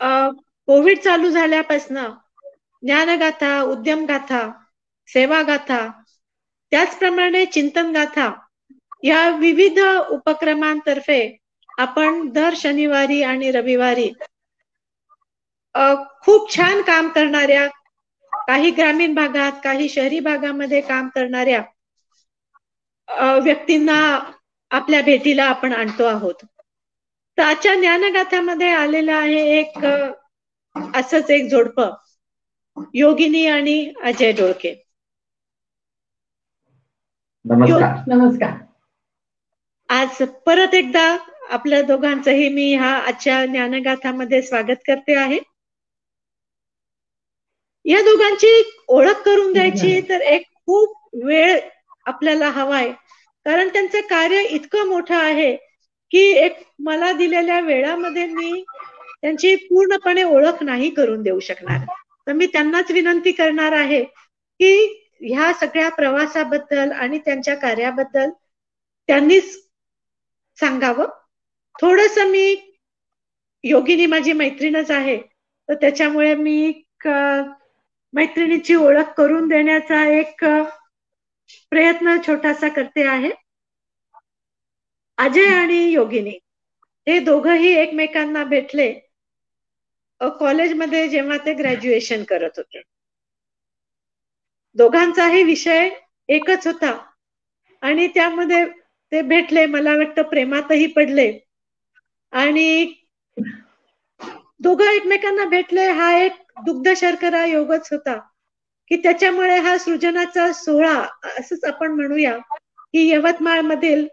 Covid चालू झाल्यापासनं ज्ञानगाथा उद्यमगाथा सेवागाथा त्याचप्रमाणे चिंतन गाथा या विविध उपक्रमांतर्फे आपण दर शनिवारी आणि रविवारी खूप छान काम करणाऱ्या काही ग्रामीण भागात काही शहरी भागामध्ये काम करणाऱ्या व्यक्तींना आपल्या भेटीला आपण आणतो आहोत. तर आजच्या ज्ञानगाथामध्ये आलेलं आहे एक असंच एक जोडप योगिनी आणि अजय डोळके. नमस्कार. आज परत एकदा आपल्या दोघांचंही मी हा आजच्या ज्ञानगाथामध्ये स्वागत करते आहे. या दोघांची ओळख करून द्यायची तर एक खूप वेळ आपल्याला हवाय कारण त्यांचं कार्य इतकं मोठं आहे की एक मला दिलेल्या वेळामध्ये मी त्यांची पूर्णपणे ओळख नाही करून देऊ शकणार. तर मी त्यांनाच विनंती करणार आहे की ह्या सगळ्या प्रवासाबद्दल आणि त्यांच्या कार्याबद्दल त्यांनीच सांगावं. थोडस मी योगिनी माझी मैत्रीणच आहे तर त्याच्यामुळे मी मैत्रिणीची ओळख करून देण्याचा एक प्रयत्न छोटासा करते आहे. अजय आणि योगिनी हे दोघंही एकमेकांना भेटले कॉलेजमध्ये जेव्हा ते ग्रॅज्युएशन करत होते. दोघांचाही विषय एकच होता आणि त्यामध्ये ते भेटले मला वाटतं प्रेमातही पडले आणि दोघं एकमेकांना भेटले हा एक दुग्ध शर्करा योगच होता की त्याच्यामुळे हा सृजनाचा सोहळा असंच आपण म्हणूया की यवतमाळ मधील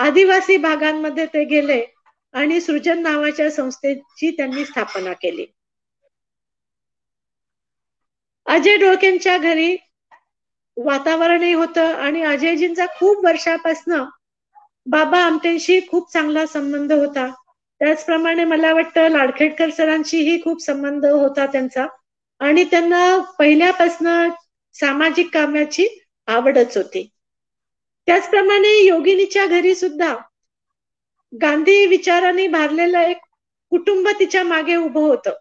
आदिवासी भागांमध्ये ते गेले आणि सृजन नावाच्या संस्थेची त्यांनी स्थापना केली. अजय डोळकेंच्या घरी वातावरणही होतं आणि अजयजींचा खूप वर्षापासनं बाबा आमटेंशी खूप चांगला संबंध होता. त्याचप्रमाणे मला वाटतं लाडखेडकर सरांशीही खूप संबंध होता त्यांचा आणि त्यांना पहिल्यापासनं सामाजिक कामाची आवडच होती. त्याचप्रमाणे योगिनीच्या घरी सुद्धा गांधी विचाराने भारलेलं एक कुटुंब तिच्यामागे उभं होतं.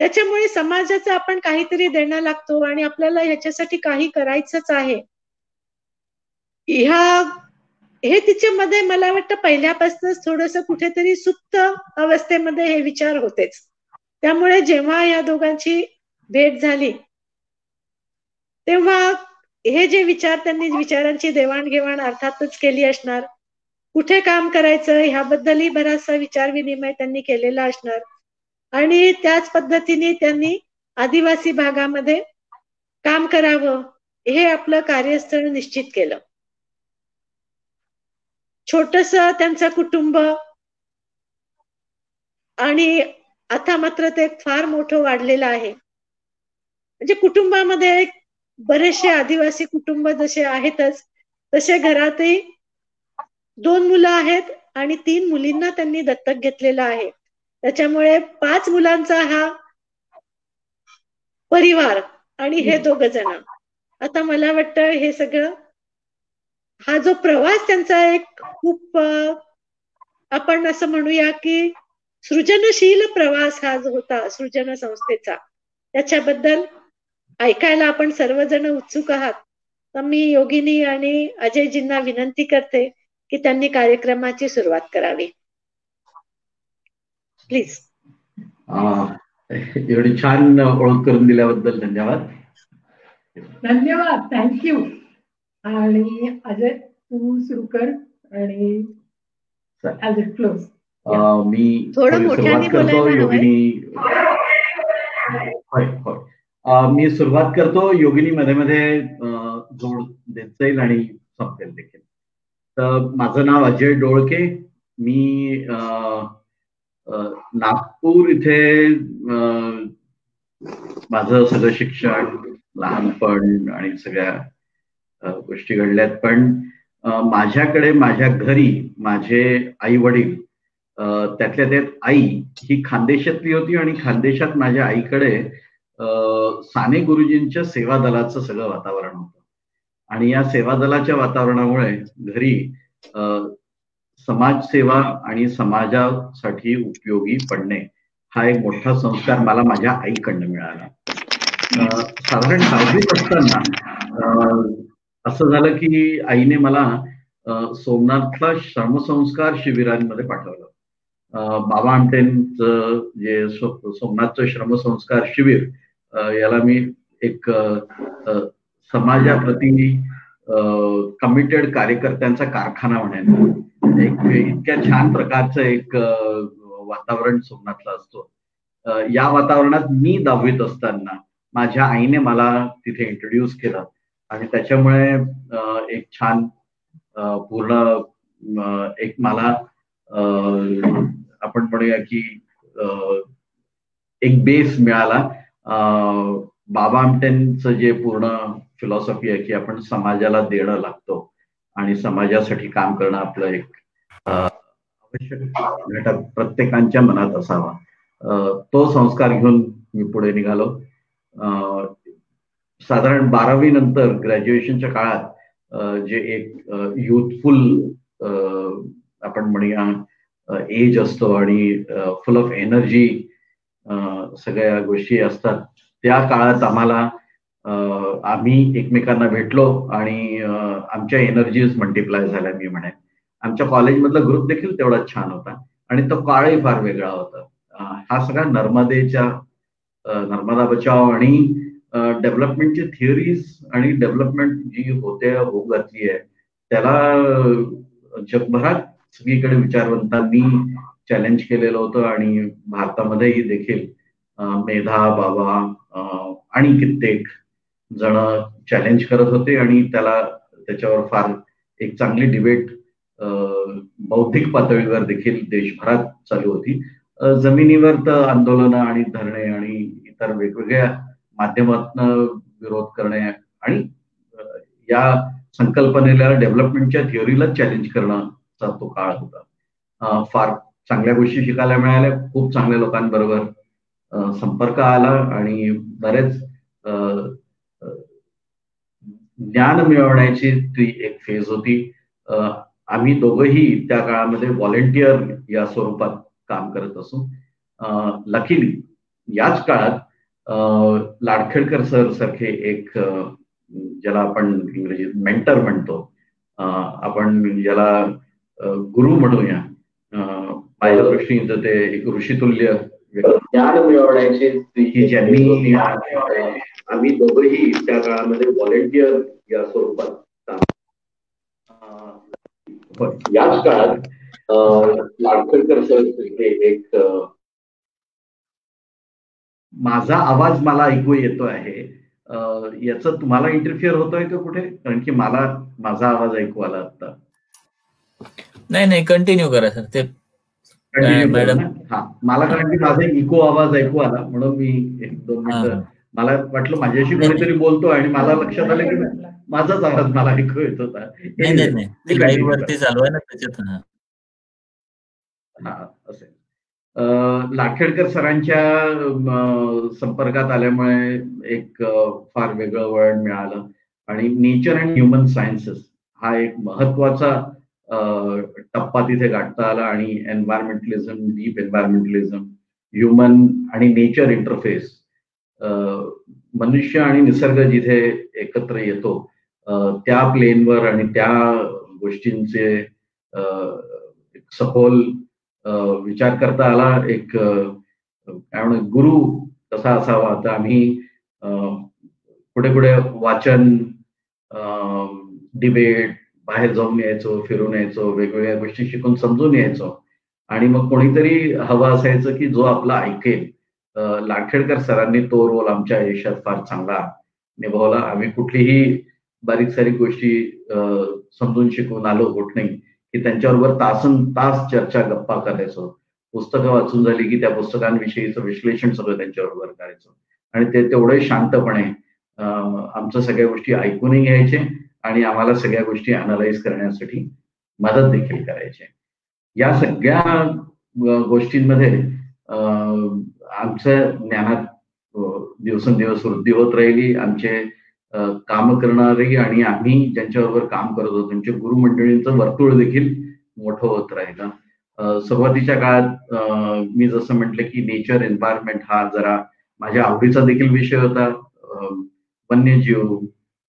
त्याच्यामुळे समाजाचं आपण काहीतरी देणं लागतो आणि आपल्याला ह्याच्यासाठी काही करायचंच आहे. ह्या हे तिच्यामध्ये मला वाटतं पहिल्यापासूनच थोडस कुठेतरी सुप्त अवस्थेमध्ये हे विचार होतेच. त्यामुळे जेव्हा या दोघांची भेट झाली तेव्हा हे जे विचार त्यांनी विचारांची देवाणघेवाण अर्थातच केली असणार? कुठे काम करायचं? ह्याबद्दलही बराचसा विचार विनिमय त्यांनी केलेला असणार. आणि त्याच पद्धतीने त्यांनी आदिवासी भागामध्ये काम करावं हे आपलं कार्यस्थळ निश्चित केलं. छोटस त्यांचं कुटुंब आणि आता मात्र ते फार मोठं वाढलेलं आहे. म्हणजे कुटुंबामध्ये बरेचसे आदिवासी कुटुंब जसे आहेतच तसे घरातही दोन मुलं आहेत आणि तीन मुलींना त्यांनी दत्तक घेतलेला आहे. त्याच्यामुळे पाच मुलांचा हा परिवार आणि हे दोघ जण. आता मला वाटतं हे सगळं हा जो प्रवास त्यांचा एक खूप आपण असं म्हणूया की सृजनशील प्रवास हा जो होता सृजन संस्थेचा त्याच्याबद्दल ऐकायला आपण सर्वजण उत्सुक आहात. तर मी योगिनी आणि अजयजींना विनंती करते की त्यांनी कार्यक्रमाची सुरुवात करावी. प्लीज एवढी छान ओळख करून दिल्याबद्दल धन्यवाद. धन्यवाद. थँक्यू आणि अजय तू सुरू कर आणि क्लोज मी करतो. योगिनी होय होय. मी सुरुवात करतो. योगिनी मध्ये मध्ये जोड देत जाईल आणि संपेल देखील. तर माझं नाव अजय डोळके. मी नागपूर इथे माझं सगळं शिक्षण लहानपण आणि सगळ्या गोष्टी घडल्यात. पण माझ्याकडे माझ्या घरी माझे आई वडील त्यातल्या त्यात आई ही खानदेशातली होती आणि खानदेशात माझ्या आईकडे साने गुरुजींच्या सेवा दलाचं सगळं वातावरण होतं. आणि या सेवा दलाच्या वातावरणामुळे घरी समाजसेवा आणि समाजासाठी उपयोगी पडणे हा एक मोठा संस्कार मला माझ्या आईकडनं मिळाला. साधारण सहावीत असताना असं झालं की आईने मला सोमनाथला श्रमसंस्कार शिबिरांमध्ये पाठवलं. बाबा आमटेंच जे सोमनाथचं श्रमसंस्कार शिबिर याला मी एक समाजाप्रती कमिटेड कार्यकर्त्यांचा कारखाना म्हणेन एक इतक्या छान प्रकारचं एक वातावरण सोमनाथला असतो. या वातावरणात मी दहावीत असताना माझ्या आईने मला तिथे इंट्रोड्यूस केलं आणि त्याच्यामुळे एक छान पूर्ण एक मला आपण म्हणूया की एक बेस मिळाला. बाबा आमटेंचं जे पूर्ण फिलॉसॉफी आहे की आपण समाजाला देणं लागतो आणि समाजासाठी काम करणं आपलं एक आवश्यक घटक प्रत्येकांच्या मनात असावा. तो संस्कार घेऊन मी पुढे निघालो. साधारण बारावी नंतर ग्रॅज्युएशनच्या काळात जे एक युथफुल आपण म्हणूया एज असतो आणि फुल ऑफ एनर्जी सगळ्या गोष्टी असतात. त्या काळात आम्हाला आम्ही एकमेकांना भेटलो आणि आमच्या एनर्जीज मल्टिप्लाय झाल्या मी म्हणेन. आमच्या कॉलेजमधला ग्रुप देखील तेवढाच छान होता आणि तो काळही फार वेगळा होता. हा सगळा नर्मदेच्या नर्मदा बचाव आणि डेव्हलपमेंटची थिअरीज आणि डेव्हलपमेंट जी होते होऊ घातली आहे त्याला जगभरात सगळीकडे विचारवंतांनी चॅलेंज केलेलं होतं आणि भारतामध्येही देखील मेधा बाबा आणि कित्येक जण चॅलेंज करत होते आणि त्याला त्याच्यावर फार एक चांगली डिबेट बौद्धिक पातळीवर देखील देशभरात चालू होती. जमिनीवर तर आंदोलन आणि धरणे आणि इतर वेगवेगळ्या माध्यमातून विरोध करणे आणि या संकल्पनेला डेव्हलपमेंटच्या थिअरीला चॅलेंज करण्याचा तो काळ होता. फार चांगल्या गोष्टी शिकायला मिळाल्या खूप चांगल्या लोकांबरोबर संपर्क आला आणि बरेच ज्ञान मिळवण्याची ती एक फेज होती. आम्ही दोघंही त्या काळामध्ये व्हॉलेंटियर या स्वरूपात काम करत असू. लकीली याच काळात लाडखेडकर सर सारखे एक ज्याला आपण इंग्रजीत मेंटर म्हणतो. आपण ज्याला गुरु म्हणूया. दृष्टीने ते एक ऋषितुल्य ज्ञान मिळवण्याचे की ज्यांनी आम्ही दोघंही त्या काळामध्ये व्हॉलेंटियर या स्वरूपात याच काळात लाडखेडकर सर हे एक माझा आवाज मला ऐकू येतो आहे. याच तुम्हाला इंटरफिअर होतोय का कुठे? कारण की मला माझा आवाज ऐकू आला आता. नाही नाही कंटिन्यू करा सर. ते मॅडम. हा मला कारण की माझा इको आवाज ऐकू आला म्हणून मी एक दोन मिनिट मला वाटलं माझ्याशी कोणीतरी बोलतो आणि मला लक्षात आलं की माझाच आवाज मला ऐकू येत होता. वरती चालू आहे ना त्याच्यात हा. असेल लाखेडकर सरांच्या संपर्कात आल्यामुळे एक फार वेगळं वळण मिळालं. आणि नेचर अँड ह्युमन सायन्सेस हा एक महत्त्वाचा टप्पा तिथे गाठता आला आणि एन्व्हायरमेंटलिझम डीप एन्व्हायरमेंटलिझम ह्युमन आणि नेचर इंटरफेस मनुष्य आणि निसर्ग जिथे एकत्र येतो त्या प्लेनवर आणि त्या गोष्टींचे सखोल विचार करता आला. एक काय म्हण गुरु कसा असावा? तर आम्ही पुढे पुढे वाचन डिबेट बाहेर जाऊन यायचो फिरून यायचो वेगवेगळ्या गोष्टी शिकून समजून यायचो. आणि मग कोणीतरी हवं असायचं की जो आपला ऐकेल. लाखेडकर सरांनी तो रोल आमच्या आयुष्यात फार चांगला निभावला. आम्ही कुठलीही बारीक सारीक गोष्टी समजून शिकून आलो होत नाही की त्यांच्याबरोबर तासन तास चर्चा गप्पा करायचो. पुस्तकं वाचून झाली की त्या पुस्तकांविषयीचं विश्लेषण सगळं त्यांच्याबरोबर करायचो. आणि ते तेवढे शांतपणे आमचं सगळ्या गोष्टी ऐकूनही घ्यायचे. आणि आम्हाला सगळ्या गोष्टी अनालाइज करण्यासाठी मदत देखील करायची या सगळ्या गोष्टींमध्ये आमच्या ज्ञानात दिवसेंदिवस वृद्धी होत राहिली. आमचे काम करणारे आणि आम्ही ज्यांच्याबरोबर काम करत होतो त्यांच्या गुरुमंडळींचं वर्तुळ देखील मोठं होत राहिलं. सुरुवातीच्या काळात मी जसं म्हटलं की नेचर एन्व्हायरमेंट हा जरा माझ्या आवडीचा देखील विषय होता. वन्यजीव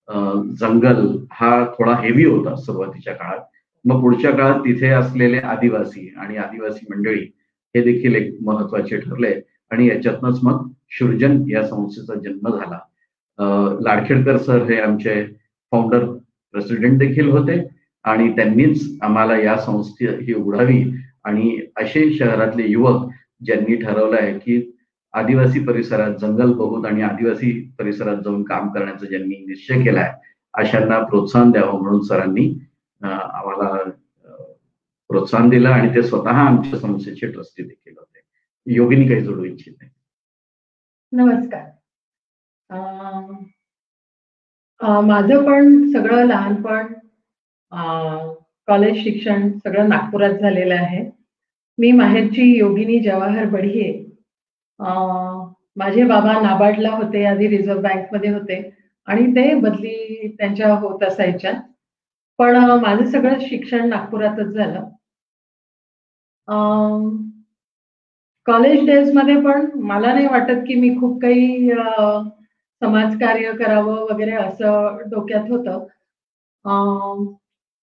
जंगल हा थोडा हेवी होता सुरुवातीच्या काळात. मग पुढच्या काळात तिथे असलेले आदिवासी आणि आदिवासी मंडळी हे देखील एक महत्त्वाचे ठरले आणि याच्यातनच मग शुरजन या संस्थेचा जन्म झाला. लाडखेडकर सर हे आमचे फाउंडर प्रेसिडेंट देखील होते आणि त्यांनीच आम्हाला या संस्थे ही उघडावी आणि असे शहरातले युवक ज्यांनी ठरवलं आहे की आदिवासी परिसरात जंगल बहुत आणि आदिवासी परिसरात जाऊन काम करण्याचा ज्यांनी निश्चय केलाय अशांना प्रोत्साहन द्यावं म्हणून सरांनी आम्हाला प्रोत्साहन दिलं आणि ते स्वतः आमच्या संस्थेचे ट्रस्टी देखील होते. योगिनी काही जोडू इच्छित नमस्कार. माझं पण सगळं लहानपण कॉलेज शिक्षण सगळं नागपुरात झालेलं आहे. मी माहेरची योगिनी जवाहर बढिये माझे बाबा नाबार्डला होते आधी रिझर्व्ह बँकमध्ये होते आणि ते बदली त्यांच्या होत असायच्या. पण माझं सगळं शिक्षण नागपुरातच झालं. कॉलेज डेजमध्ये पण मला नाही वाटत की मी खूप काही समाजकार्य करावं वगैरे असं डोक्यात होतं.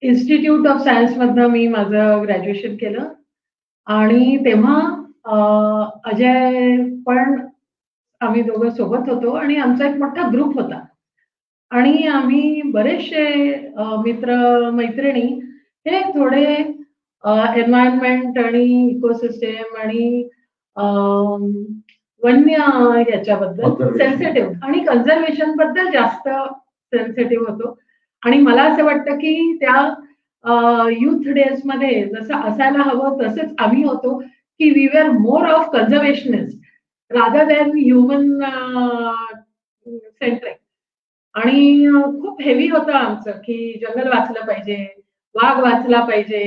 इन्स्टिट्यूट ऑफ सायन्समधनं मी माझं ग्रॅज्युएशन केलं. आणि तेव्हा अजय पण आम्ही दोघं सोबत होतो आणि आमचा एक मोठा ग्रुप होता. आणि आम्ही बरेचसे मित्र मैत्रिणी हे थोडे एन्व्हायरमेंट आणि इकोसिस्टम आणि वन्य याच्याबद्दल सेन्सिटिव्ह आणि कन्झर्वेशनबद्दल जास्त सेन्सिटिव्ह होतो. आणि मला असं वाटतं की त्या युथ डेजमध्ये जसं असायला हवं तसंच आम्ही होतो. की we were more of conservationist rather than human centric आणि खूप हेवी होतं आमचं की जंगल वाचलं पाहिजे वाघ वाचला पाहिजे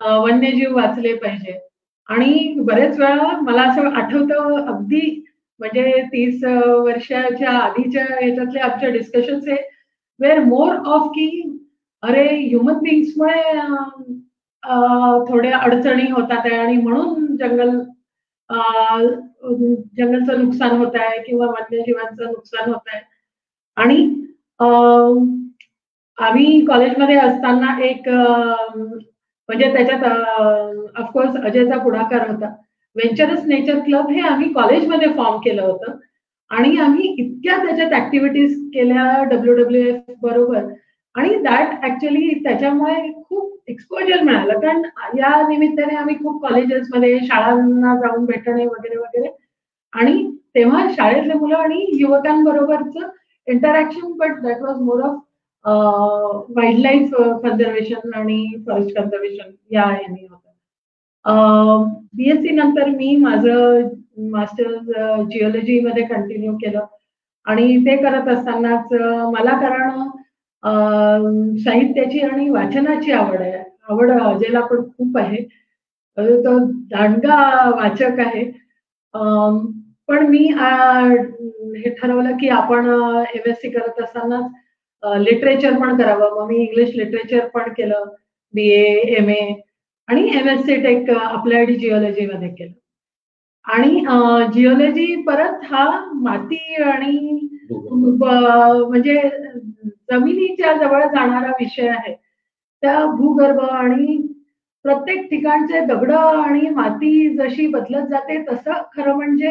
वन्यजीव वाचले पाहिजे. आणि बरेच वेळा मला असं आठवतं अगदी म्हणजे तीस वर्षाच्या आधीच्या याच्यातले आमच्या डिस्कशन्स हे वेअर मोर ऑफ की अरे ह्युमन बिंग्समुळे थोड्या अडचणी होतात आहे आणि म्हणून जंगल जंगलचं नुकसान होत आहे किंवा वन्यजीवांचं नुकसान होत आहे. आणि आम्ही कॉलेजमध्ये असताना एक म्हणजे त्याच्यात ऑफकोर्स अजयचा पुढाकार होता. व्हेंचरस नेचर क्लब हे आम्ही कॉलेजमध्ये फॉर्म केलं होतं. आणि आम्ही इतक्या त्याच्यात ऍक्टिव्हिटीज केल्या डब्ल्यू डब्ल्यू एफ बरोबर. आणि दॅट ऍक्च्युली त्याच्यामुळे खूप एक्सपोजर मिळालं. कारण या निमित्ताने आम्ही खूप कॉलेजेसमध्ये शाळांना जाऊन भेटणे वगैरे वगैरे. आणि तेव्हा शाळेतले मुलं आणि युवकांबरोबरच interaction but that was more of wildlife conservation आणि फॉरेस्ट कन्झर्वेशन या यांनी होतं. बीएससी नंतर मी माझं मास्टर्स जिओलॉजी मध्ये कंटिन्यू केलं. आणि ते करत असतानाच मला कारण साहित्याची आणि वाचनाची आवड आहे. आवड अजयला पण खूप आहे. तो दांडगा वाचक आहे. पण मी हे ठरवलं की आपण एम एस सी करत असतानाच लिटरेचर पण करावं. मग मी इंग्लिश लिटरेचर पण केलं. बी एम ए आणि M S C tech applied geology मध्ये केलं. आणि जिओलॉजी परत हा माती आणि म्हणजे जमिनीच्या जवळ जाणारा विषय आहे. त्या भूगर्भ आणि प्रत्येक ठिकाणचे दगड आणि माती जशी बदलत जाते तसं खरं म्हणजे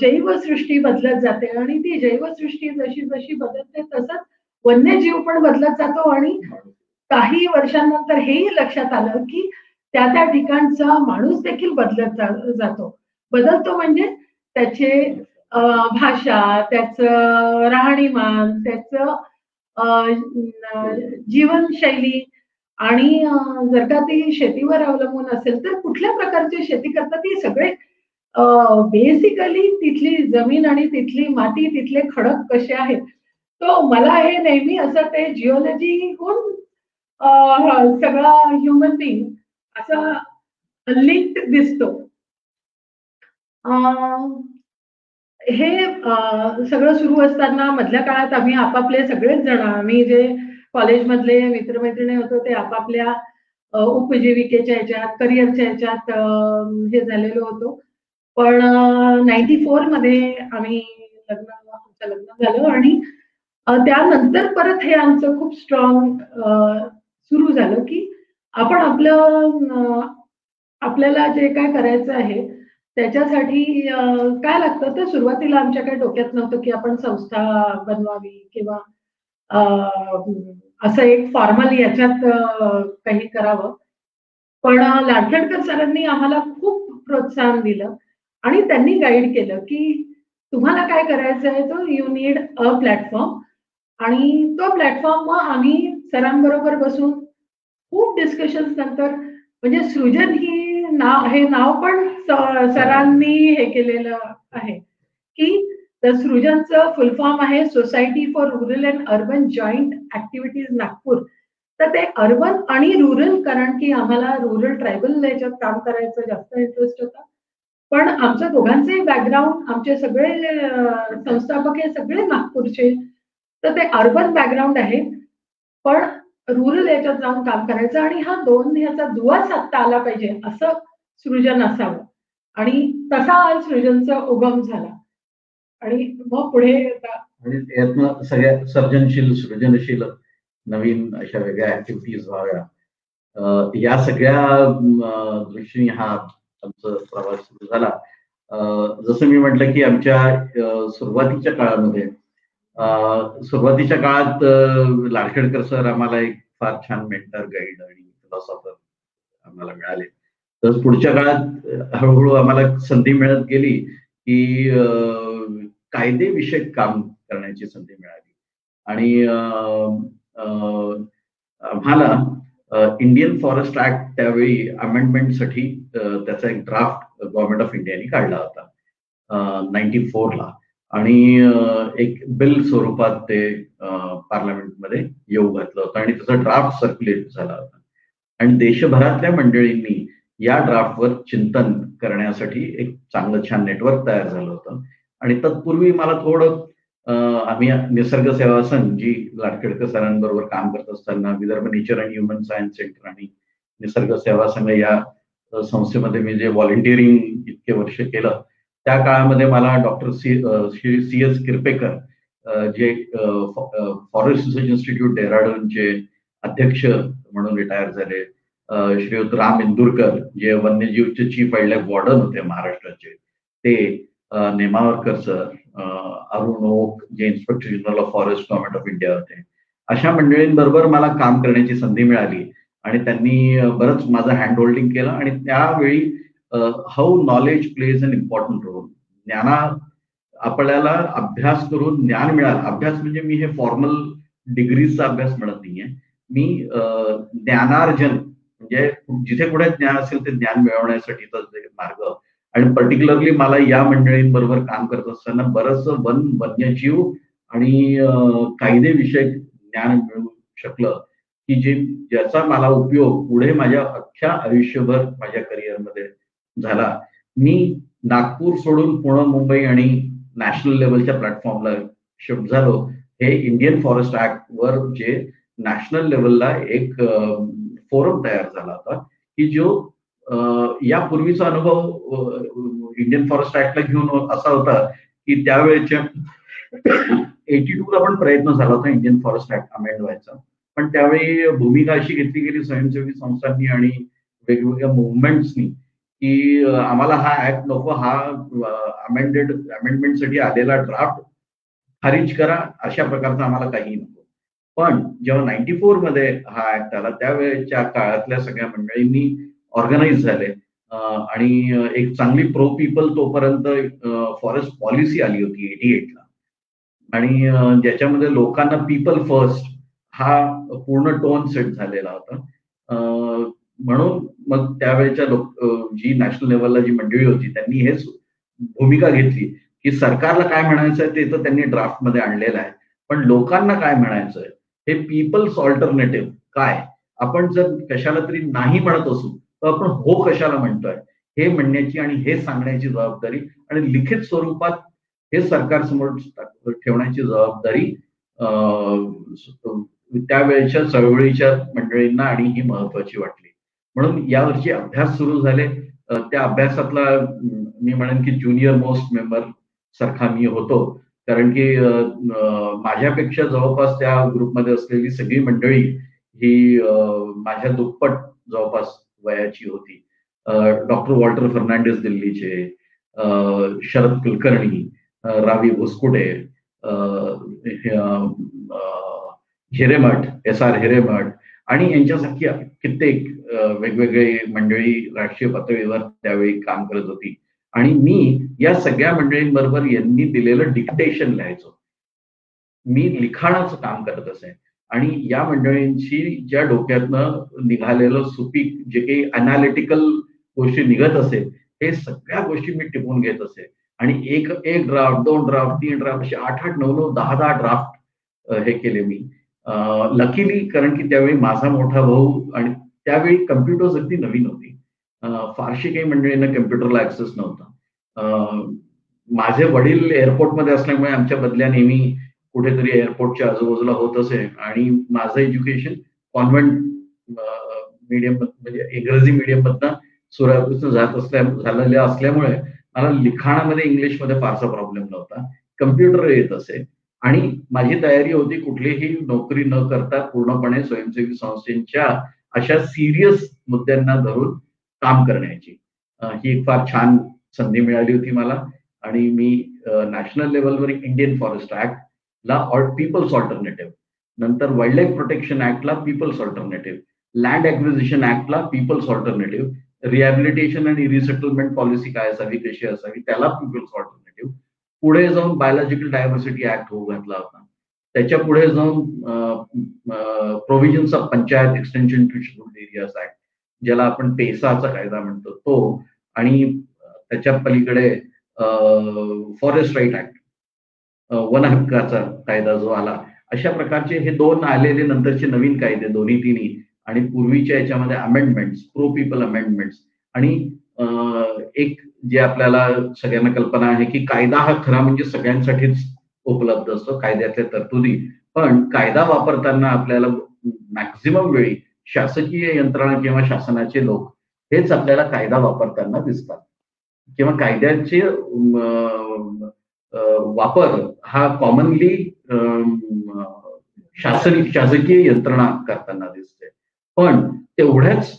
जैवसृष्टी बदलत जाते. आणि ती जैवसृष्टी जशी जशी बदलते तसंच वन्यजीव पण बदलत जातो. आणि काही वर्षांनंतर हेही लक्षात आलं की त्या त्या ठिकाणचा माणूस देखील बदलत जातो. बदलतो म्हणजे त्याचे भाषा त्याचं राहणीमान त्याचं जीवनशैली आणि जर का ती शेतीवर अवलंबून असेल तर कुठल्या प्रकारची शेती करतात ती सगळे बेसिकली तिथली जमीन आणि तिथली माती तिथले खडक कसे आहेत? तो मला हे नेहमी असं ते जिओलॉजी होऊन सगळा ह्युमन बिंग असा लिंक दिसतो. हे सगळं सुरू असताना मधल्या काळात आम्ही आपापले सगळेच जण आम्ही जे कॉलेजमधले मित्रमैत्रिणी होतो ते आपापल्या उपजीविकेच्या ह्याच्यात करिअरच्या ह्याच्यात हे झालेलो होतो. पण नाईन्टी फोरमध्ये आम्ही लग्न आमचं लग्न झालं आणि त्यानंतर परत हे आमचं खूप स्ट्रॉंग सुरू झालं की आपण आपलं आपल्याला जे काय करायचं आहे त्याच्यासाठी काय लागतं? तर सुरुवातीला आमच्या काही डोक्यात नव्हतं की आपण संस्था बनवावी किंवा असं एक फॉर्मल याच्यात काही करावं. पण लाडखेडकर सरांनी आम्हाला खूप प्रोत्साहन दिलं आणि त्यांनी गाईड केलं की तुम्हाला काय करायचं आहे तो यू नीड अ प्लॅटफॉर्म आणि तो प्लॅटफॉर्म मग आम्ही सरांबरोबर बसून खूप डिस्कशन नंतर म्हणजे सृजन ही नाव हे नाव पण सरांनी हे केलेलं आहे की तर सृजनचं फुल फॉर्म आहे society for rural and urban joint activities Nagpur. तर ते अर्बन आणि रुरल कारण की आम्हाला रुरल ट्रायबल याच्यात काम करायचं जास्त इंटरेस्ट होता. पण आमच्या दोघांचे बॅकग्राऊंड आमचे सगळे संस्थापक हे सगळे नागपूरचे. तर ते अर्बन बॅकग्राऊंड आहे. पण रुरल याच्यात जाऊन काम करायचं आणि हा दोन ह्याचा दुवा साधता आला पाहिजे असं सृजन असावं. आणि तसा सृजनचा उगम झाला. आणि मग पुढे आणि यातनं सगळ्या सर्जनशील सृजनशील नवीन अशा वेगळ्या ऍक्टिव्हिटीज व्हाव्या. या सगळ्या दृष्टीने हा आमचा प्रवास सुरू झाला. जसं मी म्हटलं की आमच्या सुरुवातीच्या काळामध्ये सुरुवातीच्या काळात लाडखेडकर सर आम्हाला एक फार छान मेंटर गाईड आणि फिलॉसॉफर आम्हाला मिळाले. तर पुढच्या काळात हळूहळू आम्हाला संधी मिळत गेली की कायदेविषयक काम करण्याची संधी मिळाली. आणि आम्हाला इंडियन फॉरेस्ट ऍक्ट त्यावेळी अमेंडमेंटसाठी त्याचा एक ड्राफ्ट गव्हर्नमेंट ऑफ इंडियाने काढला होता नाईन्टी फोरला. आणि एक बिल स्वरूपात ते पार्लमेंटमध्ये येऊ घातलं होतं आणि त्याचा ड्राफ्ट सर्क्युलेट झाला होता. आणि देशभरातल्या मंडळींनी या ड्राफ्टवर चिंतन करण्यासाठी एक चांगलं छान नेटवर्क तयार झालं होतं. आणि तत्पूर्वी मला थोडं आम्ही निसर्ग सेवा संघ जी लाडखेडकर सरांबरोबर काम करत असताना Vidarbha nature and human science centre आणि निसर्ग सेवा संघ या संस्थेमध्ये मी जे व्हॉलेंटिअरिंग इतके वर्ष केलं त्या काळामध्ये मला doctor C C S Kirpekar जे फॉरेस्ट रिसर्च इन्स्टिट्यूट डेहराडूनचे अध्यक्ष म्हणून रिटायर झाले. श्रीयुत राम इंदुरकर जे वन्यजीवचे चीफ वाईल्ड लाईफ वॉर्डन होते महाराष्ट्राचे ते नेमावरकर सर अरुण ओक जे inspector general of forest government of India होते. अशा मंडळींबरोबर मला काम करण्याची संधी मिळाली आणि त्यांनी बरंच माझं हँड होल्डिंग केलं आणि त्यावेळी how knowledge plays an important role ज्ञाना आपल्याला अभ्यास करून ज्ञान मिळालं. अभ्यास म्हणजे मी हे फॉर्मल डिग्रीजचा अभ्यास म्हणत नाहीये. मी ज्ञानार्जन म्हणजे जिथे कुठे ज्ञान असेल ते ज्ञान मिळवण्यासाठीचा मार्ग. आणि पर्टिक्युलरली मला या मंडळींबरोबर काम करत असताना बरंच वन वन्यजीव आणि कायदेविषयक ज्ञान मिळू शकलं की जे ज्याचा मला उपयोग पुढे माझ्या अख्ख्या आयुष्यभर माझ्या करिअरमध्ये झाला. मी नागपूर सोडून पुणे मुंबई आणि नॅशनल लेवलच्या प्लॅटफॉर्मला शिफ्ट झालो. हे इंडियन फॉरेस्ट ऍक्ट वर जे नॅशनल लेवलला एक फोरम तयार झाला होता की जो यापूर्वीचा अनुभव इंडियन फॉरेस्ट ऍक्टला घेऊन असा होता की त्यावेळेच्या एटी टू ला पण प्रयत्न झाला होता इंडियन फॉरेस्ट ऍक्ट अमेंड व्हायचा. पण त्यावेळी भूमिका अशी घेतली गेली स्वयंसेवी संस्थांनी आणि वेगवेगळ्या मुवमेंट्सनी की आम्हाला हा ऍक्ट नको हा अमेंडेड अमेंडमेंटसाठी आलेला ड्राफ्ट खारिज करा अशा प्रकारचा आम्हाला काही नको. पण जेव्हा नाईन्टी फोरमध्ये हा ऍक्ट आला त्यावेळेच्या काळातल्या सगळ्या मंडळींनी ऑर्गनाईज झाले. आणि एक चांगली प्रो पीपल तोपर्यंत फॉरेस्ट पॉलिसी आली होती एटी एटला आणि ज्याच्यामध्ये लोकांना पीपल फर्स्ट हा पूर्ण टोन सेट झालेला होता. म्हणून मग त्यावेळेच्या लोक जी नॅशनल लेवलला जी मंडळी होती त्यांनी हेच भूमिका घेतली की सरकारला काय म्हणायचं ते तर त्यांनी ड्राफ्टमध्ये आणलेलं आहे. पण लोकांना काय म्हणायचं हे पीपल्स ऑल्टरनेटिव्ह काय? आपण जर कशाला तरी नाही म्हणत असू तर आपण हो कशाला म्हणतोय? हे म्हणण्याची आणि हे सांगण्याची जबाबदारी आणि लिखित स्वरूपात हे सरकारसमोर ठेवण्याची जबाबदारी त्यावेळेच्या चळवळीच्या मंडळींना आणि ही महत्वाची वाटली. म्हणून यावर्षी अभ्यास सुरू झाले. त्या अभ्यासातला मी म्हणेन की ज्युनियर मोस्ट मेंबर सारखा मी होतो. कारण की माझ्यापेक्षा जवळपास त्या ग्रुपमध्ये असलेली सगळी मंडळी ही माझ्या दुप्पट जवळपास वयाची होती. डॉक्टर वॉल्टर फर्नांडिस दिल्लीचे शरद कुलकर्णी रावी भुसकुडे हिरेमठ एस आर हिरेमठ आणि यांच्यासारखी कित्येक वेगवेगळे मंडळी राष्ट्रीय पातळीवर त्यावेळी काम करत होती. आणि मी या सगळ्या मंडळींबरोबर यांनी दिलेलं डिक्टेशन लिहायचो. मी लिखाणाचं काम करत असे. आणि या मंडळींशी ज्या डोक्यातनं निघालेलं सुपीक जे काही अनालिटिकल गोष्टी निघत असे हे सगळ्या गोष्टी मी टिपून घेत असे. आणि एक एक ड्राफ्ट दोन ड्राफ्ट तीन ड्राफ्ट असे आठ आठ नऊ नऊ दहा दहा ड्राफ्ट हे केले मी. लकीली कारण की त्यावेळी माझा मोठा भाऊ आणि त्यावेळी कम्प्युटर्स अगदी नवीन होती. फारशी काही मंडळींना कम्प्युटरला ऍक्सेस नव्हता. माझे वडील एअरपोर्टमध्ये असल्यामुळे आमच्या बदल्या नेहमी कुठेतरी एअरपोर्टच्या आजूबाजूला होत असे. आणि माझं एज्युकेशन कॉन्व्हेंट मीडियम म्हणजे इंग्रजी मीडियममधनं सुरुवातीपासून जात असल्या झालेल्या असल्यामुळे मला लिखाणामध्ये इंग्लिशमध्ये फारसा प्रॉब्लेम नव्हता. कम्प्युटर येत असे. आणि माझी तयारी होती कुठलीही नोकरी न करता पूर्णपणे स्वयंसेवी संस्थेच्या अशा सिरियस मुद्द्यांना धरून काम करण्याची. ही एक फार छान संधी मिळाली होती मला. आणि मी नॅशनल लेवलवर इंडियन फॉरेस्ट ऍक्ट ला पीपल्स ऑल्टरनेटिव्ह नंतर वाईल्ड लाईफ प्रोटेक्शन ऍक्टला पीपल्स ऑल्टरनेटिव्ह लँड ऍक्विजिशन ऍक्टला पीपल्स ऑल्टरनेटिव्ह रिहॅबिलिटेशन आणि रिसेटलमेंट पॉलिसी काय असावी कशी असावी त्याला पीपल्स ऑल्टरनेटिव्ह पुढे जाऊन बायोलॉजिकल डायव्हर्सिटी ऍक्ट होऊ घातला होता. त्याच्या पुढे जाऊन provisions of panchayat extension to scheduled areas act ज्याला आपण पेसाचा कायदा म्हणतो तो आणि त्याच्या पलीकडे फॉरेस्ट राईट ऍक्ट वन हक्काचा कायदा जो आला अशा प्रकारचे हे दोन आलेले नंतरचे नवीन कायदे दोन्ही तिन्ही आणि पूर्वीच्या याच्यामध्ये अमेंडमेंट्स प्रो पीपल अमेंडमेंट्स आणि एक जे आपल्याला सगळ्यांना कल्पना आहे की कायदा हा खरा म्हणजे सगळ्यांसाठीच उपलब्ध असतो कायद्यातल्या तरतुदी. पण कायदा वापरताना आपल्याला मॅक्झिमम वेळी शासकीय यंत्रणा किंवा शासनाचे लोक हेच आपल्याला कायदा वापरताना दिसतात. किंवा कायद्याचे वापर हा कॉमनली शासन शासकीय यंत्रणा करताना दिसते. पण तेवढ्याच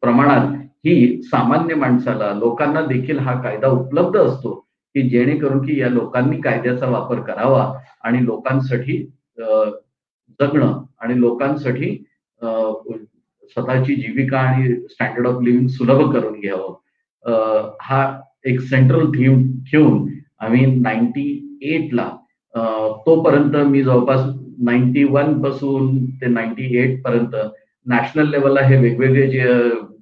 प्रमाणात ही सामान्य माणसाला लोकांना देखील हा कायदा उपलब्ध असतो. की जेणेकरून की या लोकांनी कायद्याचा वापर करावा आणि लोकांसाठी जगणं आणि लोकांसाठी स्वतःची जीविका आणि स्टँडर्ड ऑफ लिव्हिंग सुलभ करून घ्यावं. हा एक सेंट्रल थीम ठेवून आम्ही नाईन्टी एटला तोपर्यंत मी जवळपास नाईन्टी वनपासून ते नाईन्टी एट पर्यंत नॅशनल लेवलला हे वेगवेगळे जे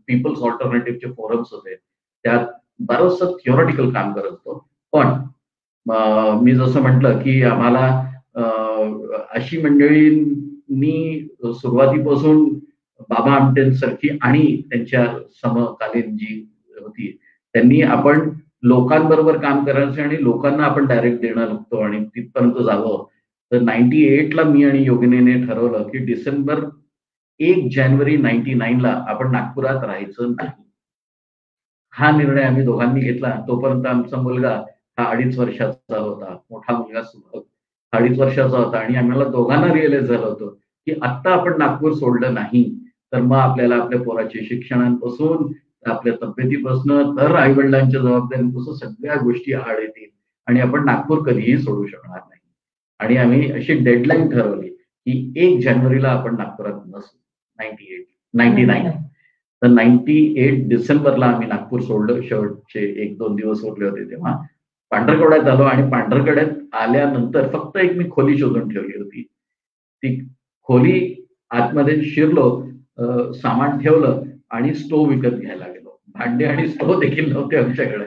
पीपल्स ऑल्टरनेटिव्हचे फोरम्स होते त्यात बरंचसं थिओरिटिकल काम करत होतो. पण मी जसं म्हटलं की आम्हाला अशी मंडळींनी सुरुवातीपासून बाबा आमटेंसारखी आणि त्यांच्या समकालीन जी होती. त्यांनी आपण लोकांबरोबर काम करायचं आणि लोकांना आपण डायरेक्ट देणं लागतो आणि तिथपर्यंत जावं. तर नाईन्टी एटला मी आणि योगिनीने ठरवलं की डिसेंबर एक जानेवारी नाईन्टी नाईनला आपण नागपुरात राहायचं नाही. हा निर्णय आम्ही दोघांनी घेतला. तोपर्यंत आमचा मुलगा हा अडीच वर्षाचा होता. मोठा मुलगा सुद्धा अडीच वर्षाचा होता आणि आम्हाला दोघांना रिअलाइज झालं होतं की आत्ता आपण नागपूर सोडलं नाही. तर मग आपल्याला आपल्या पोराच्या शिक्षणांपासून आपल्या तब्येतीपासून तर आई वडिलांच्या जबाबदारीपासून सगळ्या गोष्टी आड येतील. आणि आपण नागपूर कधीही सोडू शकणार नाही. आणि आम्ही अशी डेडलाईन ठरवली की एक जानेवारीला आपण नागपुरात नसू. नाईन्टी एट नाईन्टी नाईन तर नाईन्टी एट डिसेंबरला आम्ही नागपूर सोडलं. शेवटचे एक दोन दिवस उरले होते तेव्हा. पांढरकवड्यात आलो आणि पांढरकड्यात आल्यानंतर फक्त एक मी खोली शोधून ठेवली होती. ती खोली आतमध्ये शिरलो सामान ठेवलं आणि स्टोव विकत घ्यायला गेलो भांडे आणि स्टोव देखील नव्हते आमच्याकडे.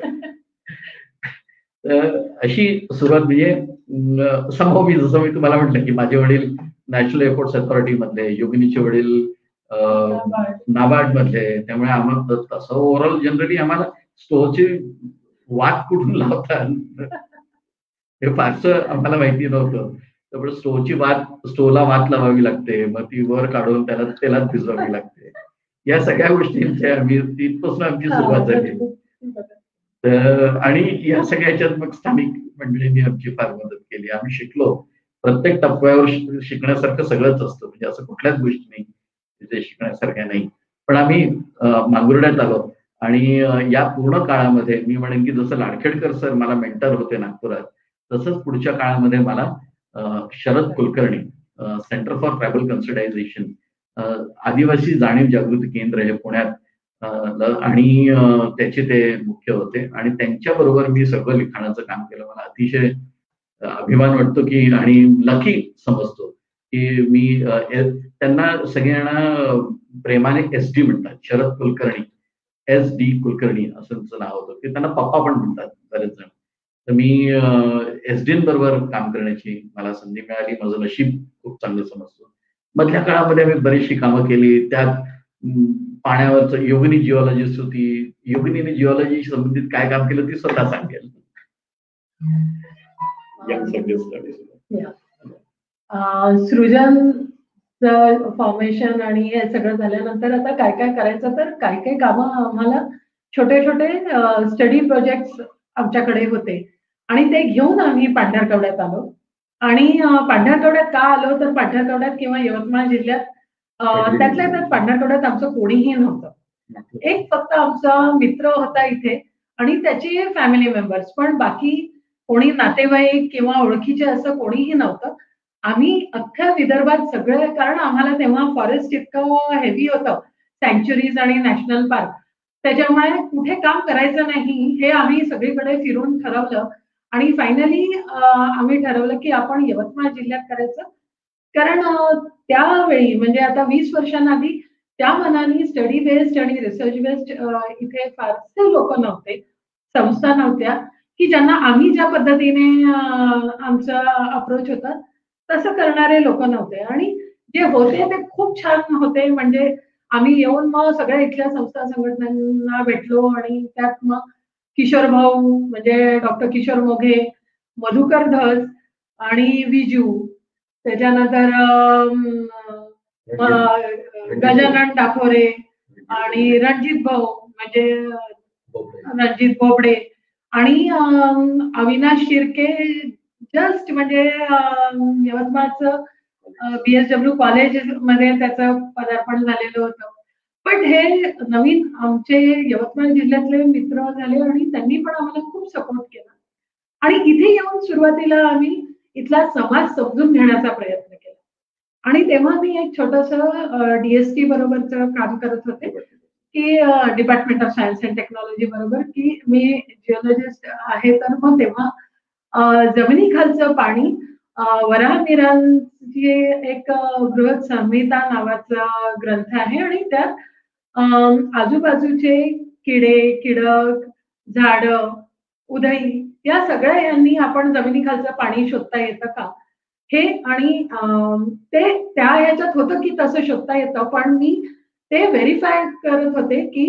अशी सुरुवात म्हणजे समोर मी जसं मी तुम्हाला म्हटलं की माझे वडील नॅशनल एअरपोर्ट अथॉरिटी मधले योगिनीचे वडील नाबार्ड. मधले त्यामुळे आम्हाला तसं ओव्हरऑल जनरली आम्हाला स्टोवची वाट कुठून लावतात हे फारसं आम्हाला माहिती नव्हतं. त्यामुळे स्टोवची वात स्टोवला वात लावावी लागते. मग ती वर काढून त्याला तेलात भिजवावी लागते. या सगळ्या गोष्टींच्या आम्ही तिथपासून आमची सुरुवात झाली. तर आणि या सगळ्याच्यात मग स्थानिक मंडळींनी आमची फार मदत केली. आम्ही शिकलो. प्रत्येक टप्प्यावर शिकण्यासारखं सगळंच असतं. म्हणजे असं कुठल्याच गोष्टी नाही तिथे शिकण्यासारख्या नाही. पण आम्ही मांगुर्ड्यात आलो. आणि या पूर्ण काळामध्ये मी म्हणेन की जसं लाडखेडकर सर मला मेंटर होते नागपुरात तसंच पुढच्या काळामध्ये मला Sharad Kulkarni centre for tribal conscientisation आदिवासी जाणीव जागृती केंद्र हे पुण्यात आणि त्याचे ते मुख्य होते. आणि त्यांच्या बरोबर मी सगळं लिखाणाचं काम केलं. मला अतिशय अभिमान वाटतो की आणि लकी समजतो की मी त्यांना सगळ्यांना प्रेमाने एस डी म्हणतात. शरद कुलकर्णी. एस डी कुलकर्णी असं त्यांचं नाव होतं. ते त्यांना पप्पा पण म्हणतात बरेच जण. तर मी एस डी बरोबर काम करण्याची मला संधी मिळाली. माझं नशीब खूप चांगलं समजतो. मधल्या काळामध्ये आम्ही बरीचशी कामं केली. त्यात पाण्यावरच योगिनी जिओलॉजिस्ट होती. योगिनीने जिओलॉजी संबंधित काय काम केलं ती स्वतः सांगेल. सृजन फॉर्मेशन आणि हे सगळं झाल्यानंतर आता काय काय करायचं तर काय काय कामं आम्हाला छोटे छोटे स्टडी प्रोजेक्ट आमच्याकडे होते. आणि ते घेऊन आम्ही पांढरकवड्यात आलो. आणि पांढरकवड्यात का आलो तर पांढरकवड्यात किंवा यवतमाळ जिल्ह्यात त्यातल्या त्यात पांढरकवड्यात आमचं कोणीही नव्हतं. एक फक्त आमचा मित्र होता इथे आणि त्याचे फॅमिली मेंबर्स पण बाकी कोणी नातेवाईक किंवा ओळखीचे असं कोणीही नव्हतं. आम्ही अख्ख्या विदर्भात सगळं कारण आम्हाला तेव्हा फॉरेस्ट इतकं हेवी होतं सँच्युरीज आणि नॅशनल पार्क त्याच्यामुळे कुठे काम करायचं नाही हे आम्ही सगळीकडे फिरून ठरवलं. आणि फायनली आम्ही ठरवलं की आपण यवतमाळ जिल्ह्यात करायचं. कारण त्यावेळी म्हणजे आता वीस वर्षांआधी त्या मनाने स्टडी बेस्ड आणि रिसर्च बेस्ड इथे फारसे लोक नव्हते संस्था नव्हत्या की ज्यांना आम्ही ज्या पद्धतीने आमचा अप्रोच होता तसं करणारे लोक नव्हते. आणि जे होते ते खूप छान होते. म्हणजे आम्ही येऊन मग सगळ्या इथल्या संस्था संघटनांना भेटलो आणि त्यात मग किशोर भाऊ म्हणजे डॉक्टर किशोर मोघे मधुकर धस आणि विजू. त्याच्यानंतर गजानन डाकोरे आणि रणजित भाऊ म्हणजे रणजित बोबडे आणि अविनाश शिर्के जस्ट म्हणजे यवतमाळचं बीएसडब्ल्यू कॉलेजमध्ये त्याचं पदार्पण झालेलं होतं. पण हे नवीन आमचे यवतमाळ जिल्ह्यातले मित्र झाले आणि त्यांनी पण आम्हाला खूप सपोर्ट केला. आणि इथे येऊन सुरुवातीला आम्ही इथला समाज समजून घेण्याचा प्रयत्न केला. आणि तेव्हा मी एक छोटस डीएसटी बरोबरच काम करत होते की department of science and technology बरोबर की मी जिओलॉजिस्ट आहे तर मग तेव्हा जमिनीखालचं पाणी वराहमिरांची एक बृहत संहिता नावाचा ग्रंथ आहे आणि त्यात आजूबाजूचे किडे किडक झाड उदई या सगळ्या यांनी आपण जमिनीखालचं पाणी शोधता येतं का? हे आणि ते त्या ह्याच्यात होतं की तसं शोधता येतं पण मी ते व्हेरीफाय करत होते की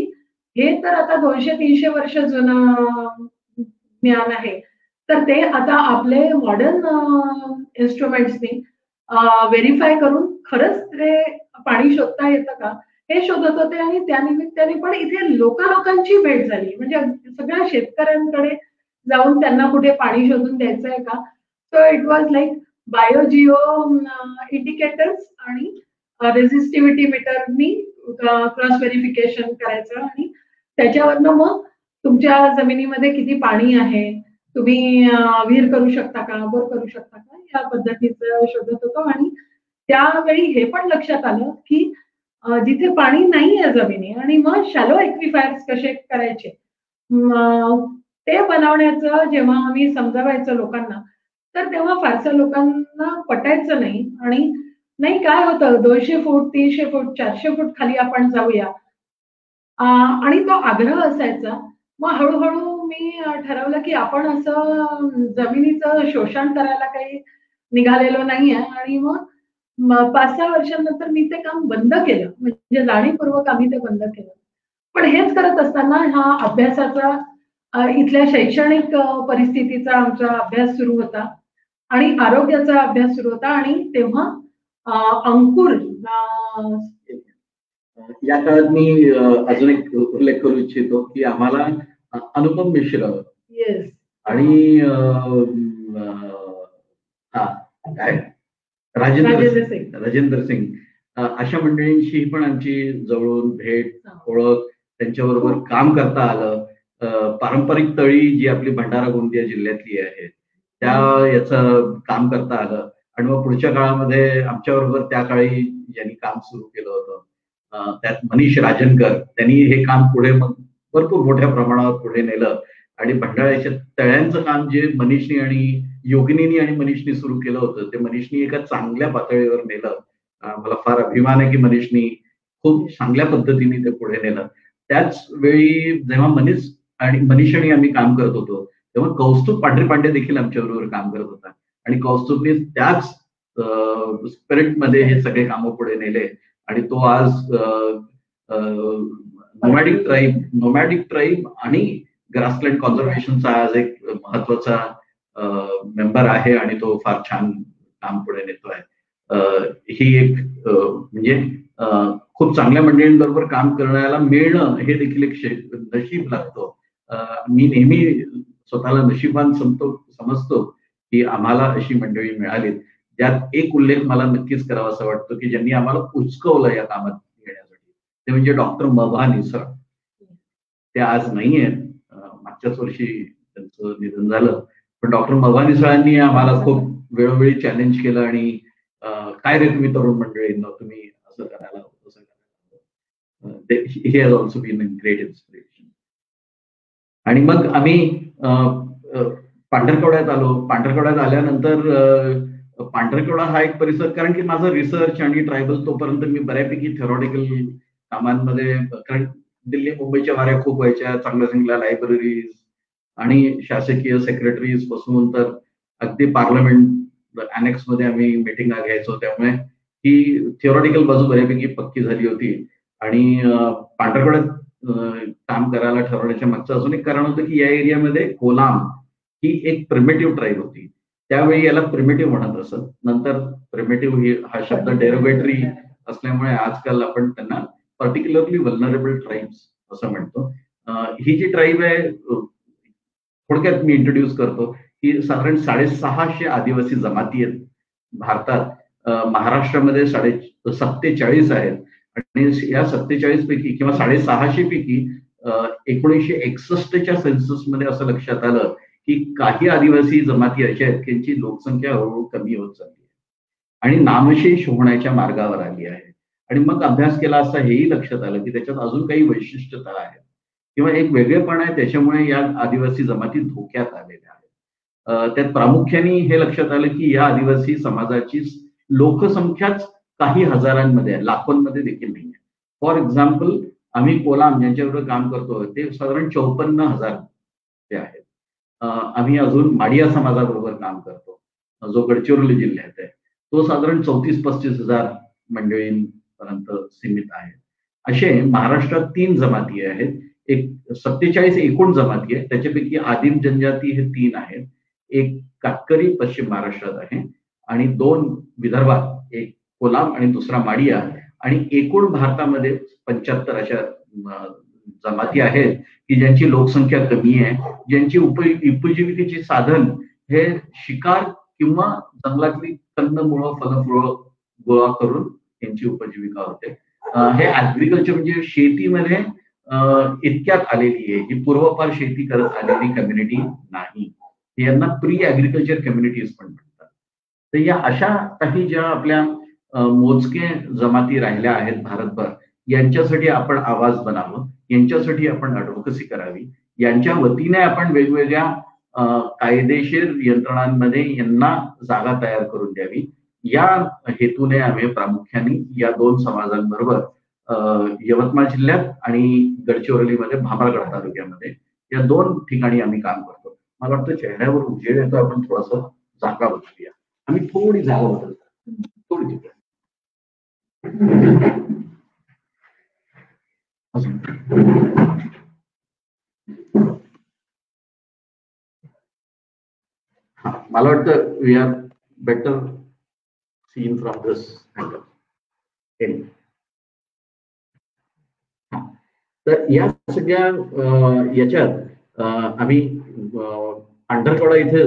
हे तर आता दोनशे तीनशे वर्ष जुनं ज्ञान आहे. तर ते आता आपले मॉडर्न इन्स्ट्रुमेंट्सनी व्हेरीफाय करून खरंच ते पाणी शोधता येतं का? हे शोधत होते आणि त्यानिमित्ताने पण इथे लोकांची भेट झाली. म्हणजे सगळ्या शेतकऱ्यांकडे जाऊन त्यांना कुठे पाणी शोधून द्यायचं आहे का so it was like biogeo indicators आणि रेझिस्टिव्हिटी मीटरनी क्रॉस व्हेरिफिकेशन करायचं आणि त्याच्यावरनं मग तुमच्या जमिनीमध्ये किती पाणी आहे? तुम्ही विहीर करू शकता का? बोर करू शकता का? या पद्धतीचं शोधत होतो आणि त्यावेळी हे पण लक्षात आलं की जिथे पाणी नाही आहे जमिनी आणि मग शॅलो एक्विफायर्स कसे करायचे? ते बनवण्याचं जेव्हा आम्ही समजावायचं लोकांना तर तेव्हा फारसं लोकांना पटायचं नाही आणि नाही काय होतं? दोनशे फूट तीनशे फूट चारशे फूट खाली आपण जाऊया. आणि तो आग्रह असायचा. मग हळूहळू मी ठरवलं की आपण असं जमिनीचं शोषण करायला काही निघालेलो नाहीये. आणि मग पाच सहा वर्षांनंतर मी ते काम बंद केलं. म्हणजे जाणीवपूर्वक आम्ही ते बंद केलं. पण हेच करत असताना हा अभ्यासाचा इथल्या शैक्षणिक परिस्थितीचा आमचा अभ्यास सुरू होता. आणि आरोग्याचा अभ्यास सुरू होता. आणि तेव्हा अंकुर या काळात मी अजून एक उल्लेख करू इच्छितो की आम्हाला अनुपम मिश्र. आणि हा काय? राजेंद्र सिंग. राजेंद्र सिंग. अशा मंडळींशी पण आमची जवळून भेट ओळख त्यांच्याबरोबर काम करता आलं. पारंपरिक तळी जी आपली भंडारा गोंदिया जिल्ह्यातली आहे त्या याचं काम करता आलं. आणि मग पुढच्या काळामध्ये आमच्याबरोबर त्या काळी ज्यांनी काम सुरू केलं होतं त्यात मनीष राजनकर त्यांनी हे काम पुढे मग भरपूर मोठ्या प्रमाणावर पुढे नेलं. आणि भंडाळ्याच्या तळ्यांचं काम जे मनीषनी आणि योगिनीनी आणि मनीषनी सुरू केलं होतं ते मनीषनी एका चांगल्या पातळीवर नेलं. मला फार अभिमान आहे की मनीषनी खूप चांगल्या पद्धतीने ते पुढे नेलं. त्याच वेळी जेव्हा मनीष आणि मनीष आणि आम्ही काम करत होतो तेव्हा कौस्तुभ पांढरे पांडे देखील आमच्याबरोबर काम करत होता. आणि कौस्तुभने त्याच स्पिरिटमध्ये हे सगळे कामं पुढे नेले. आणि तो आज नोमॅडिक ट्राईब नोमॅडिक ट्राईब आणि ग्रासलँड कॉन्झर्वेशनचा आज एक महत्त्वाचा मेंबर आहे आणि तो फार छान काम पुढे नेतोय ही एक म्हणजे खूप चांगल्या मंडळींबरोबर काम करण्याला मिळणं हे देखील एक नशीब लागतो. मी नेहमी स्वतःला नशिबान समतो समजतो की आम्हाला अशी मंडळी मिळाली ज्यात एक उल्लेख मला नक्कीच करावा असं वाटतो की ज्यांनी आम्हाला उचकवलं या कामात. ते म्हणजे डॉक्टर मभा निसळ ते आज नाही आहेत मागच्याच वर्षी त्यांचं निधन झालं. पण डॉक्टर मभा निसळांनी आम्हाला खूप वेळोवेळी चॅलेंज केलं आणि काय रे तुम्ही तरुण मंडळींना तुम्ही असं करायला तसं करायला हे has also been great inspiration आणि मग आम्ही पांढरकवड्यात आलो. पांढरकवड्यात आल्यानंतर पांढरकवडा हा एक परिसर कारण की माझा रिसर्च आणि ट्रायबल तोपर्यंत मी बऱ्यापैकी थेरॉटिकल कामांमध्ये कारण दिल्ली मुंबईच्या वाऱ्या खूप व्हायच्या चांगल्या चांगल्या लायब्ररीज आणि शासकीय सेक्रेटरीजपासून तर अगदी पार्लमेंट अनेक्समध्ये आम्ही मिटिंग घ्यायचो त्यामुळे ही थिओरॉटिकल बाजू बऱ्यापैकी पक्की झाली होती. आणि पांढरकवड्यात काम करायला ठरवण्याच्या मागचं अजून एक कारण होतं की या एरियामध्ये कोलाम ही एक प्रिमेटिव्ह ट्राईब होती. त्यावेळी याला प्रिमेटिव्ह म्हणत असत. नंतर प्रिमेटिव्ह ही हा शब्द डेरोगेटरी असल्यामुळे आजकाल आपण त्यांना पर्टिक्युलरली वल्नरेबल ट्राईब्स असं म्हणतो. ही जी ट्राईब आहे थोडक्यात मी इंट्रोड्यूस करतो की साधारण साडेसहाशे आदिवासी जमाती आहेत भारतात. महाराष्ट्रामध्ये साडे सत्तेचाळीस आहेत. आणि या सत्तेचाळीस पैकी किंवा साडेसहाशे पैकी एकोणीसशे एकसष्टच्या सेन्ससमध्ये असं लक्षात आलं की काही आदिवासी जमाती अशा आहेत त्यांची लोकसंख्या हळूहळू कमी होत चालली आहे. आणि नामशेष होण्याच्या मार्गावर आली आहे. आणि मग अभ्यास केला असता हेही लक्षात आलं की त्याच्यात अजून काही वैशिष्ट्यता आहेत. किंवा एक वेगळेपण आहे त्याच्यामुळे या आदिवासी जमाती धोक्यात आलेल्या आहेत. त्यात प्रामुख्याने हे लक्षात आलं की या आदिवासी समाजाची लोकसंख्याच काही हजारांमध्ये आहे लाखोंमध्ये देखील नाही आहे. फॉर एक्झाम्पल आम्ही कोलाम यांच्याबरोबर काम करतो ते साधारण चौपन्न हजार ते आहेत. आम्ही अजून माडिया समाजाबरोबर काम करतो जो गडचिरोली जिल्ह्यात आहे. तो साधारण चौतीस पस्तीस हजार पर्यंत सीमित आहे. असे महाराष्ट्रात तीन जमाती आहेत. एक सत्तेचाळीस एकूण जमाती आहेत त्याच्यापैकी आदिम जनजाती हे तीन आहेत. एक कातकरी पश्चिम महाराष्ट्रात आहे आणि दोन विदर्भात एक कोलाम आणि दुसरा माडिया आणि एकूण भारतामध्ये पंच्याहत्तर अशा जमाती आहेत की ज्यांची लोकसंख्या कमी आहे. ज्यांची उप उपजीविकेचे साधन हे शिकार किंवा जंगलातली कंदमुळं फलफुळं गोळा करून यांची उपजीविका होते. हे ऍग्रिकल्चर म्हणजे शेतीमध्ये इतक्यात आलेली आहे. ही पूर्वपार शेती करत आलेली कम्युनिटी नाही. यांना प्री ऍग्रिकल्चर कम्युनिटीज पण म्हणतात. तर या अशा काही ज्या आपल्या मोजके जमाती राहिल्या आहेत भारतभर यांच्यासाठी आपण आवाज बनावं यांच्यासाठी आपण अडवोकसी करावी. यांच्या वतीने आपण वेगवेगळ्या कायदेशीर यंत्रणांमध्ये यांना जागा तयार करून द्यावी. या हेतूने आम्ही प्रामुख्याने या दोन समाजांबरोबर यवतमाळ जिल्ह्यात आणि गडचिरोलीमध्ये भामरागड तालुक्यामध्ये या दोन ठिकाणी आम्ही काम करतो. मला वाटतं चेहऱ्यावर उजेड येतो आपण थोडस जागा बदलूया. आम्ही थोडी जागा बदलतो. थोडी मला वाटतं we are better seen from this angle तर या सगळ्या याच्यात आम्ही पांढरकडा इथे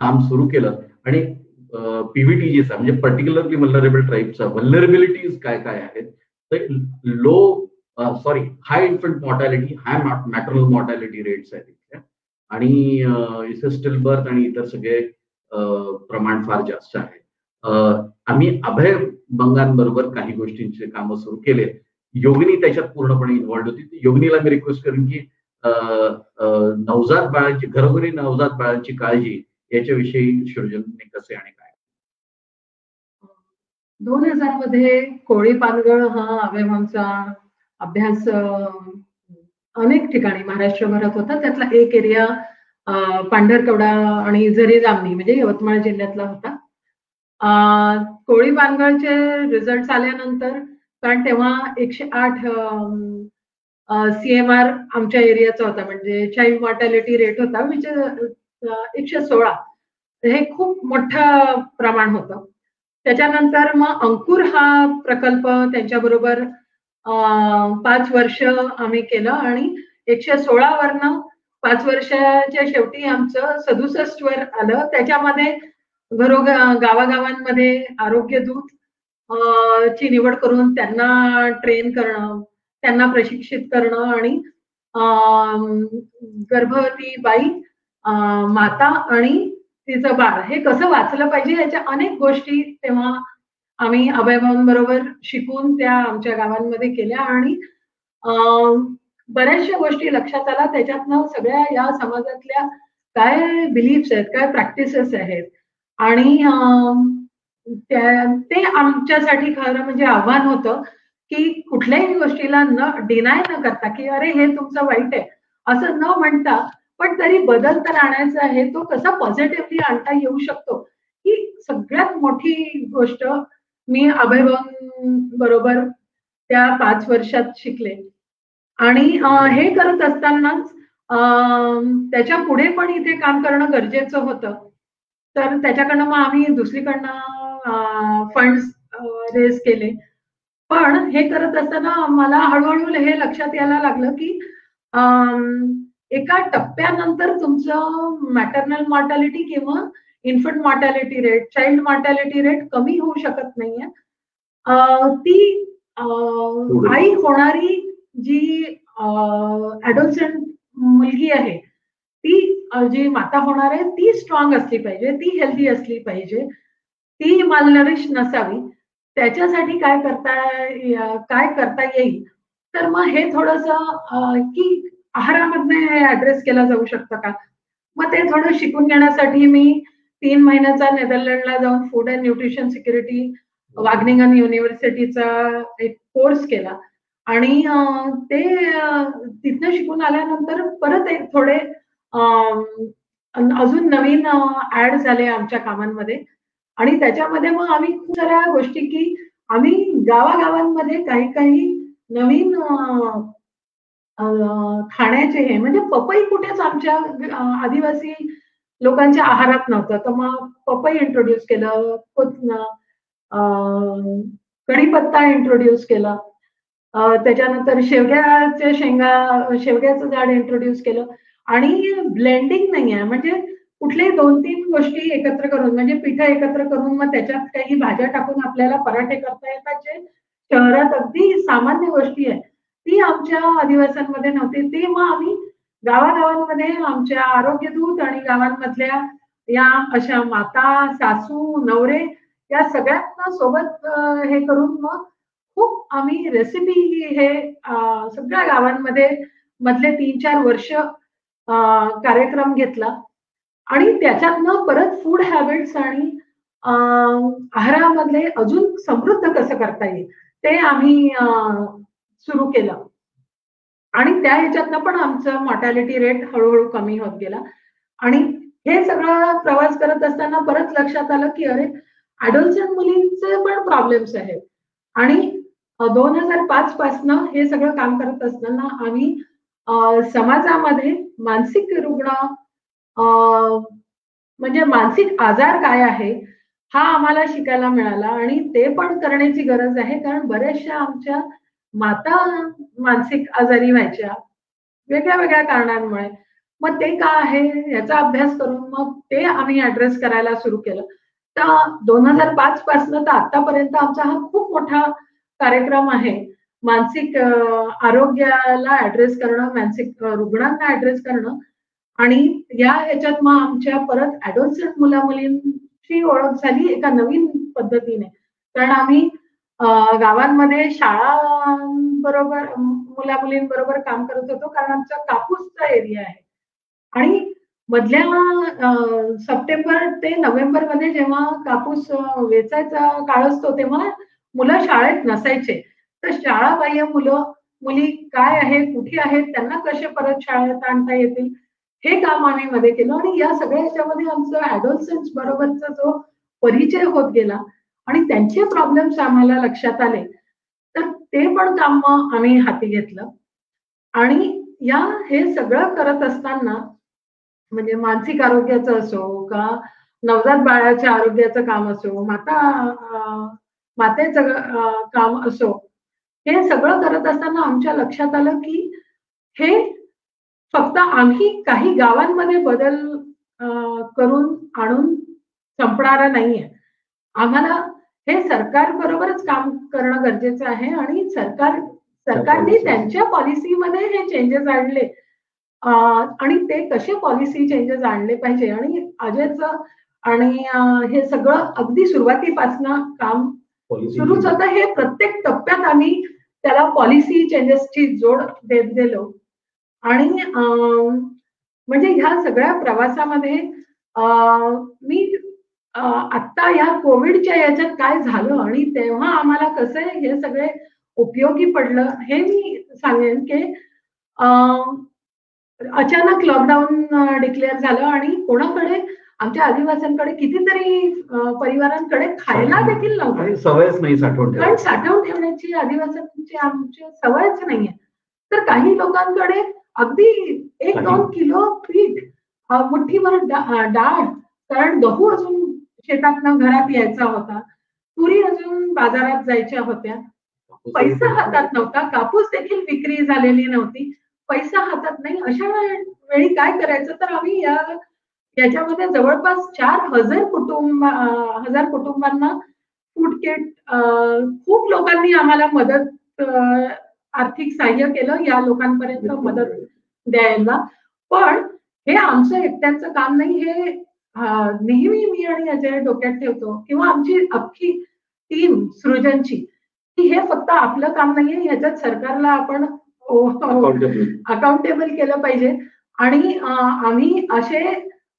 काम सुरू केलं. आणि पीव्हीटीजीचा म्हणजे पर्टिक्युलरली वल्नरेबल ट्राईबचा वल्नरेबिलिटीज काय काय आहेत? तर low sorry high infant mortality high maternal mortality rates आहेत इथे आणि इथे स्टिल बर्थ आणि इतर सगळे प्रमाण फार जास्त आहे. आम्ही अभय बंगांबरोबर काही गोष्टींचे कामं सुरू केले योगिनी त्याच्यात पूर्णपणे इन्व्हॉल्ड होती. योगिनीला मी रिक्वेस्ट करेन की नवजात बाळाची घरोघरी नवजात बाळाची काळजी याच्याविषयी सृजनने कसे आणि काय? दोन हजारमध्ये कोळी पानगळ हा अवयवांचा अभ्यास अनेक ठिकाणी महाराष्ट्रभरात होता. त्यातला एक एरिया पांढरकवडा आणि जरी जामणी म्हणजे यवतमाळ जिल्ह्यातला होता. कोळी पानगळचे रिझल्ट आल्यानंतर कारण तेव्हा एकशे आठ सीएमआर आमच्या एरियाचा होता. म्हणजे चाईल्ड मॉर्टॅलिटी रेट होता विच एकशे सोळा. हे खूप मोठं प्रमाण होतं. त्याच्यानंतर मग अंकुर हा प्रकल्प त्यांच्याबरोबर पाच वर्ष आम्ही केलं आणि एकशे सोळा वरनं पाच वर्षाच्या शेवटी आमचं सदुसष्ट वर आलं. त्याच्यामध्ये घरो गावागावांमध्ये आरोग्य दूत ची निवड करून त्यांना ट्रेन करणं त्यांना प्रशिक्षित करणं आणि गर्भवती बाई माता आणि तिचं बाळ. हे कसं वाचलं पाहिजे याच्या अनेक गोष्टी तेव्हा आम्ही अभयभावांबरोबर शिकून त्या आमच्या गावांमध्ये केल्या आणि बऱ्याचशा गोष्टी लक्षात आल्या. त्याच्यातनं सगळ्या या समाजातल्या काय बिलीफ्स आहेत काय प्रॅक्टिसेस आहेत आणि ते आमच्यासाठी खरं म्हणजे आव्हान होतं की कुठल्याही गोष्टीला न डिनाय न करता की अरे हे तुमचं वाईट आहे असं न म्हणता पण तरी बदल तर आणायचा आहे तो कसा पॉझिटिव्हली आणता येऊ शकतो? ही सगळ्यात मोठी गोष्ट मी अभयभवन बरोबर त्या पाच वर्षात शिकले. आणि हे करत असतानाच त्याच्या पुढे पण इथे काम करणं गरजेचं होतं. तर त्याच्याकडनं मग आम्ही दुसरीकडनं फंड्स रेज केले. पण हे करत असताना मला हळूहळू हे लक्षात यायला लागलं की एका टप्प्यानंतर तुमचं मॅटर्नल मॉर्टॅलिटी किंवा infant mortality rate child mortality rate कमी होऊ शकत नाहीये. ती आई होणारी जी ऍडोसेंट मुलगी आहे ती जी माता होणार आहे ती स्ट्रॉंग असली पाहिजे ती हेल्दी असली पाहिजे. ती मालनरिश नसावी. त्याच्यासाठी काय करता काय करता येईल? तर मग हे थोडस की आहारामधनं ऍड्रेस केला जाऊ शकतं का? मग ते थोडं शिकून घेण्यासाठी मी तीन महिन्याचा नेदरलँडला जाऊन food and nutrition security Wageningen युनिव्हर्सिटीचा एक कोर्स केला. आणि ते तिथनं शिकून आल्यानंतर परत एक थोडे अजून नवीन ऍड झाले आमच्या कामांमध्ये. आणि त्याच्यामध्ये मग आम्ही खूप साऱ्या गोष्टी की आम्ही गावागावांमध्ये काही काही नवीन खाण्याचे हे म्हणजे पपई कुठेच आमच्या आदिवासी लोकांच्या आहारात नव्हतं. तर मग पपई इंट्रोड्यूस केलं कढीपत्ता इंट्रोड्यूस केला. त्याच्यानंतर शेवग्याच्या शेंगा शेवग्याचं झाड इंट्रोड्यूस केलं. आणि ब्लेंडिंग नाही आहे म्हणजे कुठल्याही दोन तीन गोष्टी एकत्र करून म्हणजे पिठं एकत्र करून मग त्याच्यात काही भाज्या टाकून आपल्याला पराठे करता येतात जे शहरात अगदी सामान्य गोष्टी आहे ती आमच्या आदिवासांमध्ये नव्हती. ती मग आम्ही गावागावांमध्ये आमच्या आरोग्य दूत आणि गावांमधल्या या अशा माता सासू नवरे या सगळ्यांना सोबत हे करून मग खूप आम्ही रेसिपी हे सगळ्या गावांमध्ये मधले तीन चार वर्ष कार्यक्रम घेतला. आणि त्याच्यातनं परत फूड हॅबिट्स आणि आहारामधले अजून समृद्ध कसं करता येईल ते आम्ही सुरू केलं. आणि त्या ह्याच्यातनं पण आमचं मॉर्टॅलिटी रेट हळूहळू कमी होत गेला. आणि हे सगळं प्रवास करत असताना परत लक्षात आलं की अरे ऍडोल्संट मुलींचे पण प्रॉब्लेम्स आहेत. आणि दोन हजार पाच पासनं हे सगळं काम करत असताना आम्ही समाजामध्ये मानसिक रुग्ण म्हणजे मानसिक आजार काय आहे हा आम्हाला शिकायला मिळाला आणि ते पण करण्याची गरज आहे. कारण बऱ्याचशा आमच्या माता मानसिक आजारी व्हायच्या वेगळ्या वेगळ्या कारणांमुळे. मग ते का आहे याचा अभ्यास करून मग ते आम्ही ऍड्रेस करायला सुरू केलं. तर दोन हजार पाच पासन तर आतापर्यंत आमचा हा खूप मोठा कार्यक्रम आहे. मानसिक आरोग्याला ऍड्रेस करणं मानसिक रुग्णांना ऍड्रेस करणं आणि या ह्याच्यात मग आमच्या परत ऍडोन्संट मुला मुलींची ओळख झाली एका नवीन पद्धतीने. कारण आम्ही गावांमध्ये शाळांबरोबर मुला मुलींबरोबर काम करत होतो कारण आमचा कापूसचा एरिया आहे. आणि मधल्या सप्टेंबर ते नोव्हेंबरमध्ये जेव्हा कापूस वेचायचा काळ असतो तेव्हा मुलं शाळेत नसायचे. तर शाळाबाह्य मुलं मुली काय आहे कुठे आहेत त्यांना कसे परत शाळेत आणता येतील? हे काम आम्ही मध्ये केलं आणि या सगळ्या ह्याच्यामध्ये आमचं ऍडोल्सन्स बरोबरचा जो परिचय होत गेला आणि त्यांचे प्रॉब्लेम्स आम्हाला लक्षात आले तर ते पण काम आम्ही हाती घेतलं. आणि या हे सगळं करत असताना म्हणजे मानसिक आरोग्याचं असो का नवजात बाळाच्या आरोग्याचं काम असो माता मातेचं काम असो हे सगळं करत असताना आमच्या लक्षात आलं की हे फक्त आम्ही काही गावांमध्ये बदल करून आणून संपणारा नाहीये. आम्हाला हे सरकार बरोबरच काम करणं गरजेचं आहे आणि सरकार सरकारने त्यांच्या पॉलिसीमध्ये हे चेंजेस आणले. आणि ते कसे पॉलिसी चेंजेस आणले पाहिजे आणि अजयच आणि हे सगळं अगदी सुरुवातीपासून काम सुरूच होतं हे प्रत्येक टप्प्यात आम्ही त्याला पॉलिसी चेंजेसची जोड देत गेलो. आणि म्हणजे ह्या सगळ्या प्रवासामध्ये मी आता या कोविडच्या याच्यात काय झालं आणि तेव्हा आम्हाला कसं हे सगळे उपयोगी पडलं हे मी सांगेन की अचानक लॉकडाऊन डिक्लेअर झालं आणि कोणाकडे आमच्या आदिवासींकडे कितीतरी परिवारांकडे खायला देखील नव्हतं. सवयच नाही साठवून कारण साठवून ठेवण्याची आदिवासींची आमची सवयच नाहीये. तर काही लोकांकडे अगदी एक दोन किलो पीठ मुठ्ठीभर डाळ कारण गहू अजून शेतातनं घरात यायचा होता. तुरी अजून बाजारात जायच्या होत्या. पैसा हातात नव्हता. कापूस देखील विक्री झालेली नव्हती. पैसा हातात नाही. अशा वेळी काय करायचं? तर आम्ही या याच्यामध्ये जवळपास चार हजार कुटुंब हजार कुटुंबांना फूड किट खूप लोकांनी आम्हाला मदत आर्थिक सहाय्य केलं या लोकांपर्यंत मदत द्यायला. पण हे आमचं एकट्याचं काम नाही हे नेहमी मी आणि अजय डोक्यात ठेवतो किंवा आमची अख्खी टीम सृजनची की हे फक्त आपलं काम नाहीये ह्याच्यात सरकारला आपण अकाउंटेबल केलं पाहिजे. आणि आम्ही असे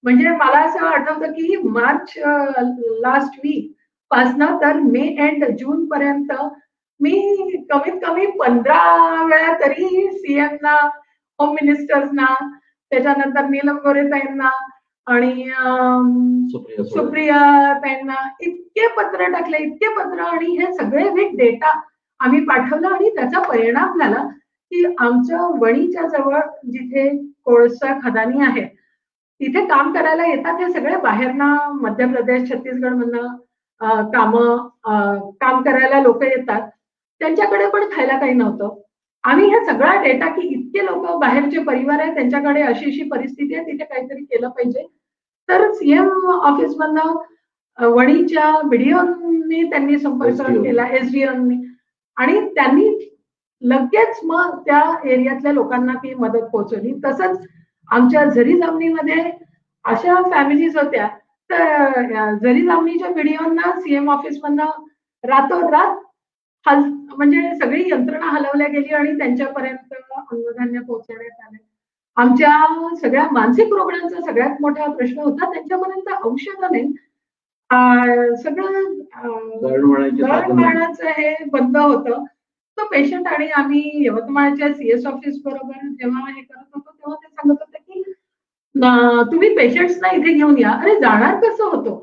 म्हणजे मला असं आठवतं की मार्च लास्ट वीक पासनं तर मे एंड जून पर्यंत मी कमीत कमी पंधरा वेळा तरी सीएमना होम मिनिस्टर्सना त्याच्यानंतर नीलम गोरे ताईंना आणि सुप्रिया ताईंना इतके पत्र टाकले इतके पत्र आणि हे सगळे बिग डेटा आम्ही पाठवला आणि त्याचा परिणाम झाला की आमच्या वणीच्या जवळ जिथे कोळसा खदानी आहेत तिथे काम करायला येतात हे सगळे बाहेरना मध्य प्रदेश छत्तीसगड मधनं काम काम करायला लोक येतात. त्यांच्याकडे पण खायला काही नव्हतं. आम्ही हा सगळा डेटा की इतके लोक बाहेरचे परिवार आहेत त्यांच्याकडे अशी अशी परिस्थिती आहे तिथे काहीतरी केलं पाहिजे. तर सीएम ऑफिस मधनं वणीच्या बीडीओनी त्यांनी संपर्क केला एसडीओनी आणि त्यांनी लगेच मग त्या एरियातल्या लोकांना ती मदत पोहोचवली. तसंच आमच्या झरी जमिनीमध्ये अशा फॅमिलीज होत्या. तर झरी जमिनीच्या व्हिडिओना सीएम ऑफिस मधनं रातोरात हल म्हणजे सगळी यंत्रणा हलवल्या गेली आणि त्यांच्यापर्यंत अन्नधान्य पोहोचवण्यात आले. आमच्या सगळ्या मानसिक रुग्णांचा सगळ्यात मोठा प्रश्न होता त्यांच्यापर्यंत औषध नाही. सगळं दळणवळणाचं हे बंद होतं. तो पेशंट आणि आम्ही यवतमाळच्या सीएस ऑफिस बरोबर जेव्हा हे करत होतो तेव्हा ते सांगत होते तुम्ही पेशंट्सना इथे घेऊन या. अरे जाणार कसं होतो?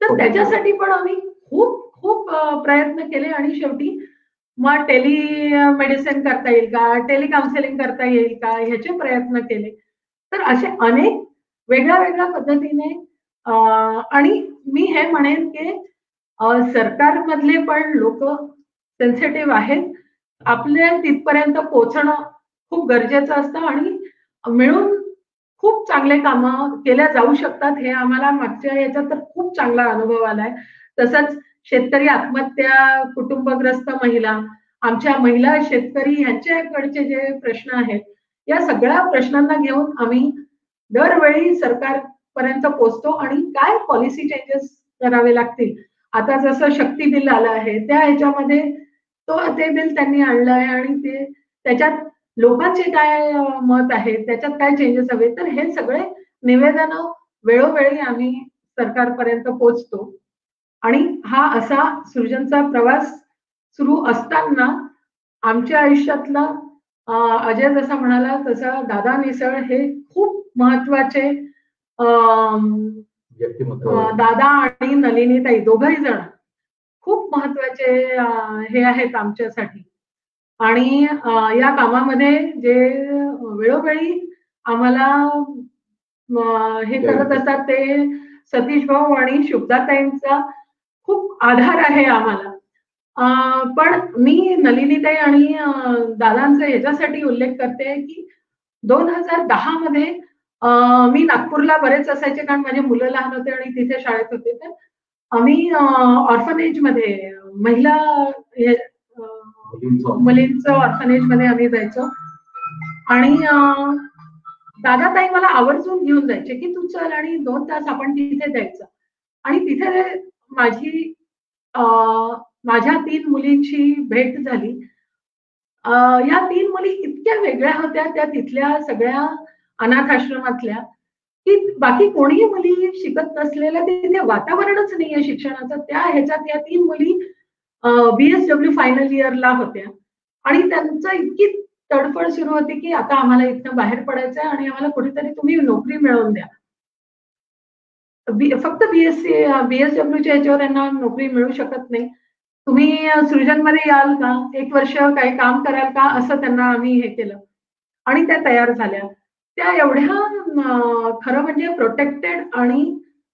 तर त्याच्यासाठी पण आम्ही खूप खूप प्रयत्न केले आणि शेवटी मग टेली मेडिसिन करता येईल का? टेलिकाउन्सिलिंग करता येईल का? ह्याचे प्रयत्न केले. तर असे अनेक वेगळ्या वेगळ्या पद्धतीने आणि मी हे म्हणेन की सरकारमधले पण लोक सेन्सिटिव्ह आहेत. आपल्या तिथपर्यंत पोहोचणं खूप गरजेचं असतं आणि मिळून खूप चांगले कामं केल्या जाऊ शकतात हे आम्हाला मागच्या याच्यात तर खूप चांगला अनुभव आलाय. तसंच शेतकरी आत्महत्या कुटुंबग्रस्त महिला आमच्या महिला शेतकरी ह्यांच्याकडचे जे प्रश्न आहेत या सगळ्या प्रश्नांना घेऊन आम्ही दरवेळी सरकारपर्यंत पोहोचतो आणि काय पॉलिसी चेंजेस करावे लागतील? आता जसं शक्ती बिल आलं आहे त्या ह्याच्यामध्ये तो ते बिल त्यांनी आणलं आहे आणि ते त्याच्यात लोकांचे काय मत आहे त्याच्यात काय चेंजेस हवे तर हे सगळे निवेदन वेळोवेळी आम्ही सरकारपर्यंत पोचतो. आणि हा असा सृजनचा प्रवास सुरू असताना आमच्या आयुष्यातला अजय जसा म्हणाला तसा दादा मिसळ हे खूप महत्त्वाचे दादा आणि नलिनीताई दोघही जण खूप महत्त्वाचे हे आहेत आमच्यासाठी. आणि या कामामध्ये जे वेळोवेळी आम्हाला हे करत असतात ते सतीश भाऊ आणि शुभदाताईंचा खूप आधार आहे आम्हाला. पण मी नलिनीताई आणि दादांचा याच्यासाठी उल्लेख करते की दोन हजार दहा मध्ये मी नागपूरला बरेच असायचे कारण माझे मुलं लहान होते आणि तिथे शाळेत होते. तर आम्ही ऑर्फनेजमध्ये महिला मुलींचं. ऑर्फनेजमध्ये आम्ही जायचो. आणि दादा ताई मला आवर्जून घेऊन जायचे की तू चल आणि दोन तास आपण तिथे द्यायचं आणि तिथे माझी माझ्या तीन मुलींची भेट झाली. या तीन मुली इतक्या वेगळ्या होत्या त्या तिथल्या सगळ्या अनाथ आश्रमातल्या की बाकी कोणीही मुली शिकत नसलेल्या तिथे वातावरणच नाहीये शिक्षणाचं. त्या ह्याच्यात या तीन मुली बीएसडब्ल्यू फायनल इयरला होत्या. आणि त्यांचं इतकी तडफड सुरू होती की आता आम्हाला इथनं बाहेर पडायचं आहे आणि आम्हाला कुठेतरी तुम्ही नोकरी मिळवून द्या. फक्त बीएससी बीएसडब्ल्यूच्या याच्यावर यांना नोकरी मिळू शकत नाही. तुम्ही सृजनमध्ये याल का? एक वर्ष काही काम कराल का? असं त्यांना आम्ही हे केलं. आणि त्या तयार झाल्या. त्या एवढ्या खरं म्हणजे प्रोटेक्टेड आणि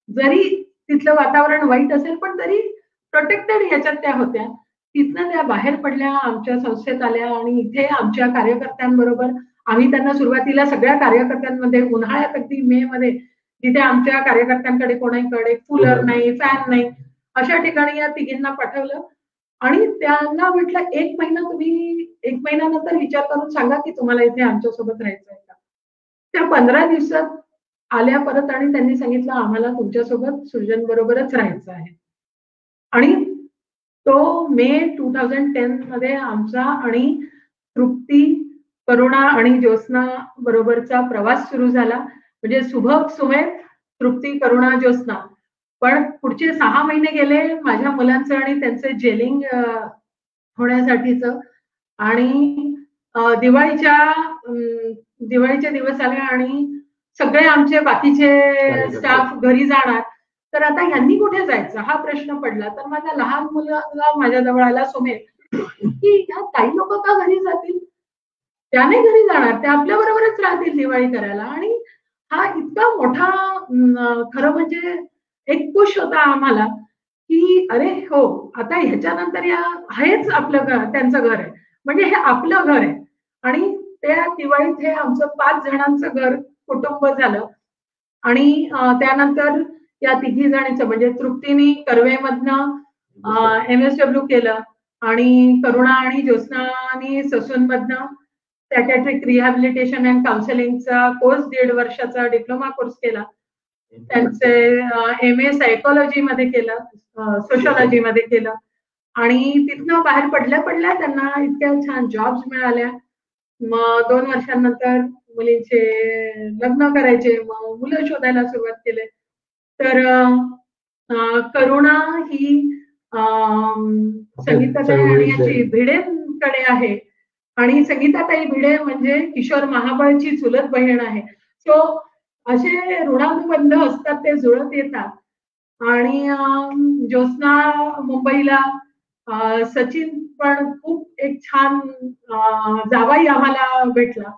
जरी तिथलं वातावरण वाईट असेल पण तरी प्रोटेक्टेड ह्याच्यात त्या होत्या. तिथनं त्या बाहेर पडल्या आमच्या संस्थेत आल्या आणि इथे आमच्या कार्यकर्त्यांबरोबर आम्ही त्यांना सुरुवातीला सगळ्या कार्यकर्त्यांमध्ये उन्हाळ्यात अगदी मे मध्ये जिथे आमच्या कार्यकर्त्यांकडे कोणाकडे कूलर नाही फॅन नाही अशा ठिकाणी या तिघींना पाठवलं. आणि त्यांना म्हटलं एक महिना तुम्ही एक महिन्यानंतर विचार करून सांगा की तुम्हाला इथे आमच्यासोबत राहायचं आहे का? त्या पंधरा दिवसात आल्या परत आणि त्यांनी सांगितलं आम्हाला तुमच्यासोबत सृजन बरोबरच राहायचं आहे. आणि तो मे टू थाउजंड टेन मध्ये आमचा आणि तृप्ती करुणा आणि ज्योत्ना बरोबरचा प्रवास सुरू झाला. म्हणजे सुभग सुमेध तृप्ती करुणा ज्योत्ना पण पुढचे सहा महिने गेले माझ्या मुलांचं आणि त्यांचे जेलिंग होण्यासाठीच. आणि दिवाळीच्या दिवाळीचे दिवस आले आणि सगळे आमचे बाकीचे स्टाफ घरी जाणार. तर आता यांनी कुठे जायचं? हा प्रश्न पडला. तर माझ्या लहान मुलाला माझ्या जवळ आला सोमेल की ह्या काही लोक का घरी जातील? त्याने घरी जाणार. ते आपल्या बरोबरच राहतील दिवाळी करायला. आणि हा इतका मोठा खरं म्हणजे एक पुश होता आम्हाला की अरे हो आता ह्याच्यानंतर या हेच आपलं घर त्यांचं घर आहे. म्हणजे हे आपलं घर आहे. आणि त्या दिवाळीत हे आमचं पाच जणांचं घर कुटुंब झालं. आणि त्यानंतर या तिघी जणीचं म्हणजे तृप्तीने कर्वेमधनं एम एस डब्ल्यू केलं आणि करुणा आणि ज्योत्नानी ससूनमधनं सॅकॅट्रिक रिहॅबिलिटेशन अँड काउन्सिलिंगचा कोर्स दीड वर्षाचा डिप्लोमा कोर्स केला. त्यांचे एम ए सायकोलॉजी मध्ये केलं सोशॉलॉजी मध्ये केलं. आणि तिथनं बाहेर पडल्या पडल्या त्यांना इतक्या छान जॉब्स मिळाल्या. मग दोन वर्षांनंतर मुलींचे लग्न करायचे मग मुलं शोधायला सुरुवात केली. तर करुणा ही संगीताताई आणि याची भिडेकडे आहे. आणि संगीताताई भिडे म्हणजे किशोर महाबळची चुलत बहीण आहे. सो असे ऋणानुबंध असतात ते जुळत येतात. आणि ज्योत्ना मुंबईला सचिन पण खूप एक छान जावाई आम्हाला भेटला.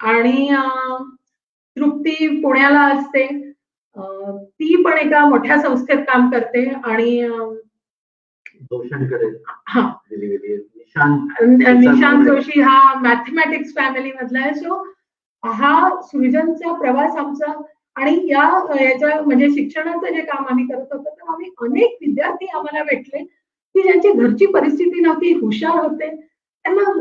आणि तृप्ती पुण्याला असते. ती पण एका मोठ्या संस्थेत काम करते आणि हा. निशांत. जोशी हा मॅथमॅटिक्स फॅमिली मधला आहे. सो हा सृजनचा प्रवास आमचा आणि या याच्या म्हणजे शिक्षणाचं जे काम आम्ही करत होतो तर आम्ही अनेक विद्यार्थी आम्हाला भेटले की ज्यांची घरची परिस्थिती नव्हती हुशार होते. त्यांना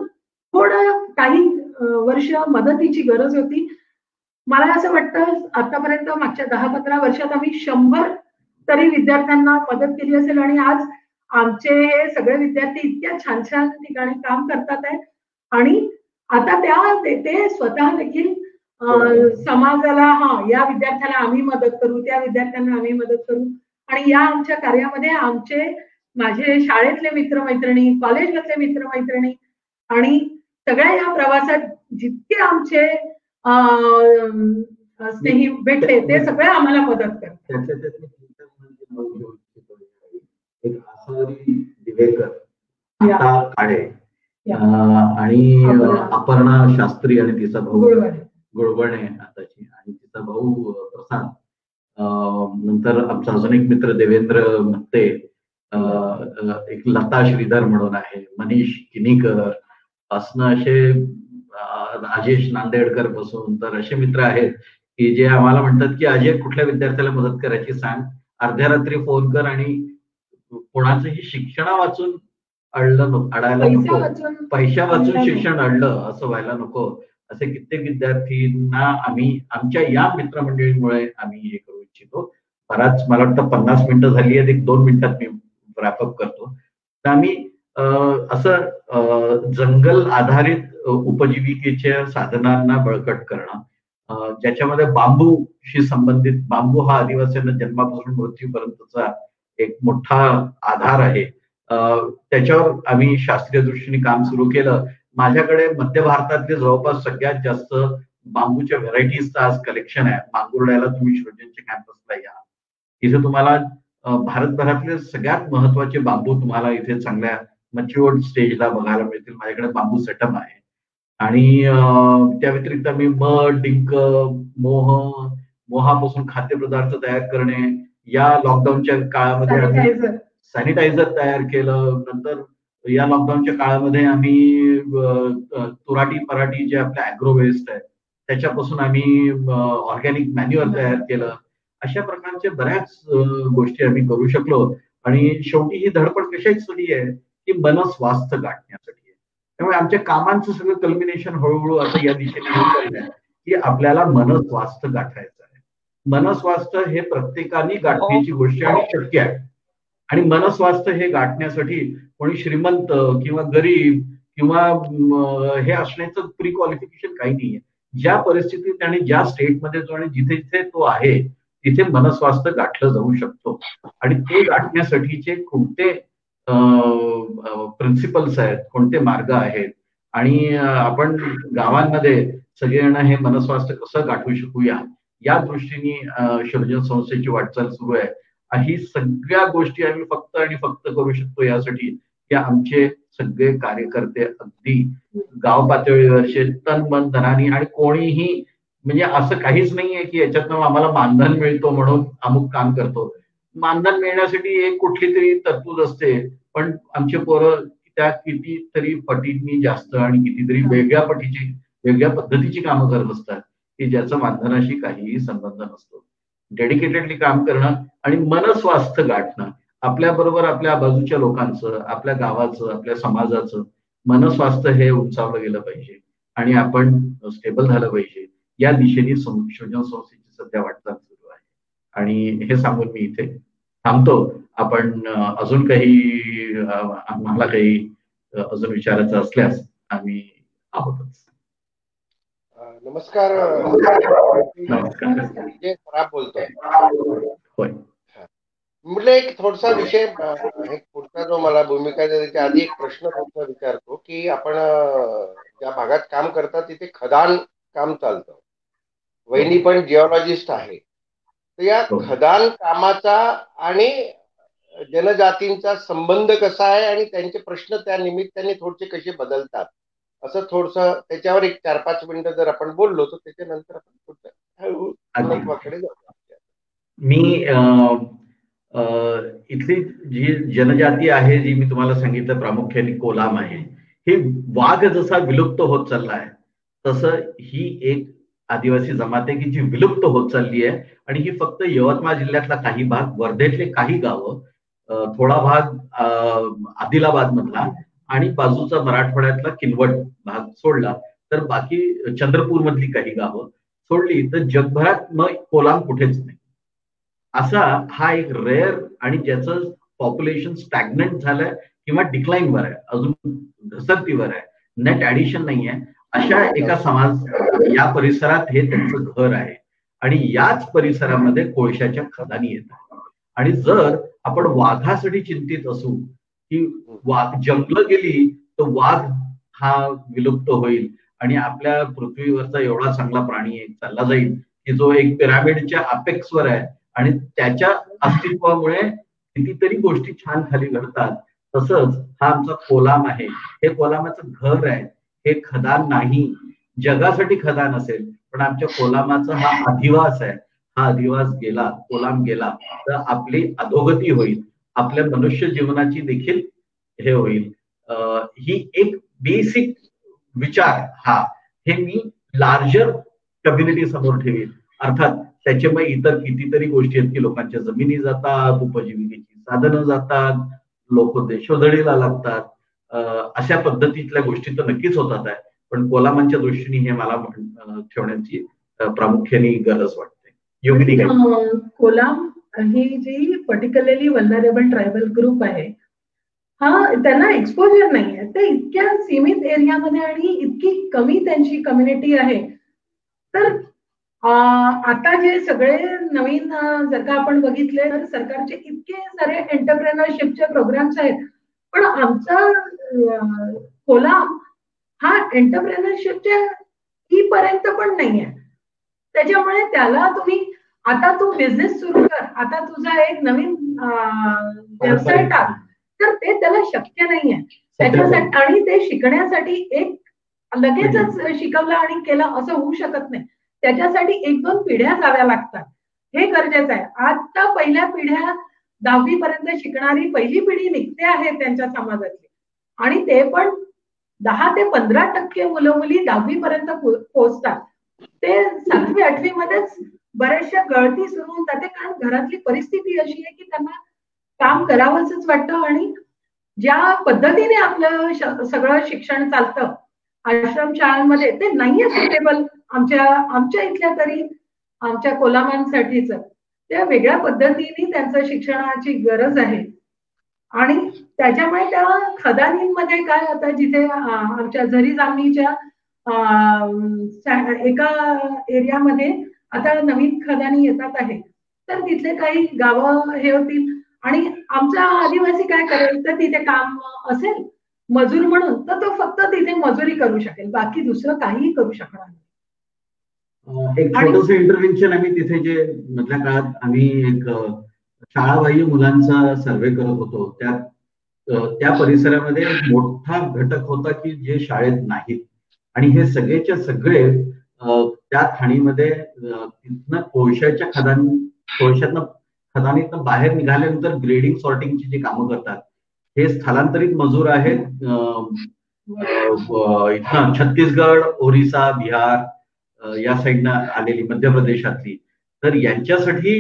थोडं काही वर्ष मदतीची गरज होती. मला असं वाटतं आतापर्यंत मागच्या दहा पंधरा वर्षात आम्ही शंभर तरी विद्यार्थ्यांना मदत केली असेल आणि आज आमचे हे सगळे विद्यार्थी इतक्या छान छान ठिकाणी काम करतात आहेत आणि आता त्या ते स्वतः देखील समाजाला हा या विद्यार्थ्याला आम्ही मदत करू त्या विद्यार्थ्यांना आम्ही मदत करू. आणि या आमच्या कार्यामध्ये आमचे माझे शाळेतले मित्रमैत्रिणी कॉलेजमधले मित्रमैत्रिणी आणि सगळ्या या प्रवासात जितके आमचे स्नेही भेटले ते सगळे आम्हाला मदत करतात. काळे आणि अपर्णा. शास्त्री आणि तिचा भाऊ गुळवणे. आताची. आणि तिचा भाऊ प्रसाद. नंतर आमचा अजून एक मित्र देवेंद्र मत्ते. एक लता श्रीधर म्हणून आहे. मनीष किनीकर. असणं असे राजेश नांदेडकरपासून तर असे मित्र आहेत की जे आम्हाला म्हणतात की अजय कुठल्या विद्यार्थ्याला मदत करायची सांग. अर्ध्या रात्री फोन कर आणि कोणाचंही शिक्षणा वाचून अडलं अडायला नको. पैशा वाचून शिक्षण अडलं असं व्हायला नको. असे कित्येक विद्यार्थ्यांना आम्ही आमच्या या मित्रमंडळीमुळे आम्ही हे करू इच्छितो. बराच मला वाटतं पन्नास मिनिटं झाली आहेत एक दोन मिनिटात मी रॅपअप करतो. तर आम्ही असं जंगल आधारित उपजीविकेच्या साधनांना बळकट करणं ज्याच्यामध्ये बांबूशी संबंधित बांबू हा आदिवासींना जन्मापासून मृत्यूपर्यंतचा एक मोठा आधार आहे. त्याच्यावर आम्ही शास्त्रीय दृष्टीने काम सुरू केलं. माझ्याकडे मध्य भारतातले जवळपास सगळ्यात जास्त बांबूच्या व्हरायटीजचं आज कलेक्शन आहे. मांगुर्ड्याला तुम्ही श्रोजनच्या कॅम्पसला या. इथे तुम्हाला भारतभरातले सगळ्यात महत्त्वाचे बांबू तुम्हाला इथे चांगल्या मच्युअर्ड स्टेजला बघायला मिळतील. माझ्याकडे बांबू सेटअप आहे. आणि त्या व्यतिरिक्त मी मध डिंक मोह मोहापासून खाद्यपदार्थ तयार करणे या लॉकडाऊनच्या काळामध्ये सॅनिटायझर तयार केलं. नंतर या लॉकडाऊनच्या काळामध्ये आम्ही तुराटी पराठी जे आपल्या अॅग्रो वेस्ट आहे त्याच्यापासून आम्ही ऑर्गॅनिक मॅन्युअर तयार केलं. अशा प्रकारच्या बऱ्याच गोष्टी आम्ही करू शकलो. आणि शेवटी ही धडपड कशासाठी आहे? की मनस्वास्थ्य गाठण्यासाठी. आहे त्यामुळे आमच्या कामांचं सगळं कल्मिनेशन हळूहळू असं या दिशेने की आपल्याला मनस्वास्थ्य गाठायचं आहे. मनस्वास्थ्य हे प्रत्येकाने गाठण्याची गोष्ट आणि शक्य आहे. आणि मनस्वास्थ्य हे गाठण्यासाठी कोणी श्रीमंत किंवा गरीब किंवा हे असण्याचं प्री क्वालिफिकेशन काही नाहीये. ज्या परिस्थितीत आणि ज्या स्टेटमध्ये जो आणि जिथे जिथे तो आहे तिथे मनस्वास्थ्य गाठलं जाऊ शकतो. आणि ते गाठण्यासाठीचे कोणते प्रिन्सिपल्स आहेत कोणते मार्ग आहेत? आणि आपण गावांमध्ये सगळेजण हे मनस्वास्थ्य कसं गाठवू शकूया? या दृष्टीने सृजन संस्थेची वाटचाल सुरू आहे. ही सगळ्या गोष्टी आम्ही फक्त आणि फक्त करू शकतो यासाठी की आमचे सगळे कार्यकर्ते अगदी गाव पातळीवरचे तन मन धनानी आणि कोणीही म्हणजे असं काहीच नाहीये की याच्यातनं आम्हाला मानधन मिळतो म्हणून अमुक काम करतो. मानधन मिळण्यासाठी एक कुठली तरी तरतूद असते पण आमचे पोरं त्या कितीतरी पटींनी जास्त आणि कितीतरी वेगळ्या पटीची वेगळ्या पद्धतीची कामं करत असतात की ज्याचं मानधनाशी काहीही संबंध नसतो. डेडिकेटेडली काम करणं आणि मनस्वास्थ्य गाठणं आपल्या बरोबर आपल्या बाजूच्या लोकांचं आपल्या गावाचं आपल्या समाजाचं मनस्वास्थ्य हे उंचावलं गेलं पाहिजे आणि आपण स्टेबल झालं पाहिजे. या दिशेने संशोधन संस्थेची सध्या वाटचाल आणि हे सांगून मी इथे थांबतो. आपण अजून काही आम्हाला काही अजून विचारायचं असल्यास आम्ही आहोतच. नमस्कार. खराब बोलतोय. म्हटलं एक थोडसा विषय एक पुढचा जो मला भूमिका त्याच्या आधी एक प्रश्न थोडसा विचारतो की आपण ज्या भागात काम करतात तिथे खदान काम चालतं. वहिनी पण जिओलॉजिस्ट आहे. तर या हो. खदान कामाचा आणि जनजातींचा संबंध कसा आहे आणि त्यांचे प्रश्न त्या निमित्ताने थोडसे कसे बदलतात? असं थोडस त्याच्यावर एक चार पाच मिनिटं जर आपण बोललो तर त्याच्यानंतर आपण मी इथली जी जनजाती आहे जी मी तुम्हाला सांगितलं प्रामुख्याने कोलाम आहे हे वाघ जसा विलुप्त होत चाललाय तसं ही एक आदिवासी जमात की जी विलुप्त होत चालली आहे. आणि ही फक्त यवतमाळ जिल्ह्यातला काही भाग वर्धेतले काही गावं थोडा भाग आदिलाबाद मधला आणि बाजूचा मराठवाड्यातला किनवट भाग सोडला. तर बाकी चंद्रपूर मधली काही गावं सोडली तर जगभरात मग कोलाम कुठेच नाही. असा हा एक रेअर आणि ज्याचं पॉप्युलेशन स्टॅग्नंट झालंय किंवा डिक्लाईनवर आहे. अजून घसरतीवर आहे. नेट ऍडिशन नाही आहे अशा एका समाज या परिसरात हे त्यांचं घर आहे. आणि याच परिसरामध्ये कोळशाच्या खदानी येतात आणि जर आपण वाघासाठी चिंतित असू की वाघ जंगल गेली तर वाघ हा विलुप्त होईल. आणि आपल्या पृथ्वीवरचा एवढा चांगला प्राणी एक चालला जाईल. की जो एक पिरामिडच्या अपेक्सवर आहे. आणि त्याच्या अस्तित्वामुळे कितीतरी गोष्टी छान खाली घडतात. तसंच हा आमचा कोलाम आहे. हे कोलामाचं घर आहे. हे खदान नाही. जगासाठी खदान असेल पण आमच्या कोलामाचा हा अधिवास आहे. हा अधिवास गेला कोलाम गेला तर आपली अधोगती होईल. आपल्या मनुष्य जीवनाची देखील हे होईल. ही एक बेसिक विचार हा. हे मी लार्जर कम्युनिटी समोर ठेवेल. अर्थात त्याच्यामुळे इतर कितीतरी गोष्टी आहेत की लोकांच्या जमिनी जातात उपजीविकेची साधनं जातात लोक देशोधडीला लागतात. अशा पद्धतीतल्या गोष्टी तर नक्कीच होतात आहे. पण कोलामांच्या दृष्टीने हे मला ठेवण्याची प्रामुख्याने गरज वाटते. योगिनी कोलाम ही जी पर्टिक्युलरली वल्नरेबल ट्रायबल ग्रुप आहे हा त्यांना एक्सपोजर नाही आहे. ते इतक्या सीमित एरियामध्ये आणि इतकी कमी त्यांची कम्युनिटी आहे. तर आता जे सगळे नवीन जर का आपण बघितले तर सरकारचे इतके सारे एंटरप्रेनरशिपचे प्रोग्राम्स आहेत. पण आमचा कोलाम हा एंटरप्रेनरशिपच्या ई पर्यंत पण नाही आहे त्याच्यामुळे त्याला तुम्ही आता तू बिझनेस सुरू कर. आता तुझा एक नवीन व्यवसाय टाक तर ते त्याला शक्य नाहीये. त्याच्यासाठी आणि ते शिकण्यासाठी एक लगेचच शिकवलं आणि केलं असं होऊ शकत नाही. त्याच्यासाठी एक दोन पिढ्या जाव्या लागतात. हे गरजेचं आहे. आता पहिल्या पिढ्या दहावी पर्यंत शिकणारी पहिली पिढी निघते आहे त्यांच्या समाजातली. आणि ते पण दहा ते पंधरा टक्के मुलं मुली दहावी पर्यंत पोहोचतात. ते सातवी आठवी मध्येच बऱ्याचशा गळती सुरू होऊन जाते कारण घरातली परिस्थिती अशी आहे की त्यांना काम करावंच वाटतं आणि ज्या पद्धतीने आपलं सगळं शिक्षण चालतं आश्रम शाळांमध्ये ते नाहीये सुटेबल आमच्या आमच्या इथल्या तरी आमच्या कोलामांसाठीच. त्या वेगळ्या पद्धतीने त्यांचं शिक्षणाची गरज आहे. आणि त्याच्यामुळे त्या खदानींमध्ये काय आता जिथे आमच्या झरी जामणीच्या एका एरियामध्ये आता नवीन खदानी येतात आहे तर तिथले काही गावं हे होतील. आणि आमचा आदिवासी काय करेल? तर तिथे काम असेल मजूर म्हणून तर तो फक्त तिथे मजुरी करू शकेल. बाकी दुसरं काहीही करू शकणार नाही. एक छोटस इंटरव्हेन्शन आम्ही तिथे जे मधल्या काळात आम्ही एक शाळाबाह्य मुलांचा सर्वे करत होतो. त्या त्या परिसरामध्ये मोठा घटक होता की जे शाळेत नाहीत. आणि हे सगळेच्या सगळे त्या खाणीमध्ये तिथनं कोळशाच्या खदान कोळशातनं खदानीतनं बाहेर निघाल्यानंतर ग्रेडिंग सॉर्टिंगची जी कामं करतात हे स्थलांतरित मजूर आहेत इथं छत्तीसगड ओरिसा बिहार या साईडनं आलेली मध्य प्रदेशातली तर यांच्यासाठी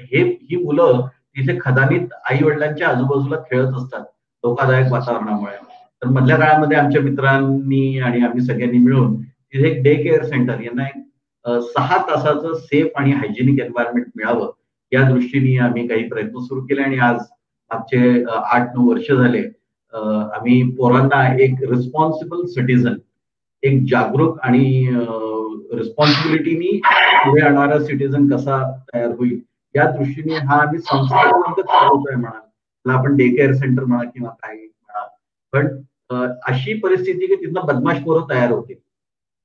हे ही मुलं तिथे खदानीत आई वडिलांच्या आजूबाजूला खेळत असतात धोकादायक वातावरणामुळे. तर मधल्या काळामध्ये आमच्या मित्रांनी आणि आम्ही सगळ्यांनी मिळून तिथे एक डे केअर सेंटर यांना एक सहा तासाचं सेफ आणि हायजेनिक एन्व्हायरमेंट मिळावं. या दृष्टीने आम्ही काही प्रयत्न सुरू केले आणि आज मागचे आठ नऊ वर्ष झाले आम्ही पोरांना एक रिस्पॉन्सिबल सिटीझन एक जागरूक आणि रिस्पॉन्सिबिलिटीनी पुढे आणणारा सिटीजन कसा तयार होईल या दृष्टीने हा आम्ही संस्था म्हणाल आपण डे केअर सेंटर म्हणा किंवा काय म्हणा. पण अशी परिस्थिती की तिथनं बदमाश पोरं तयार होते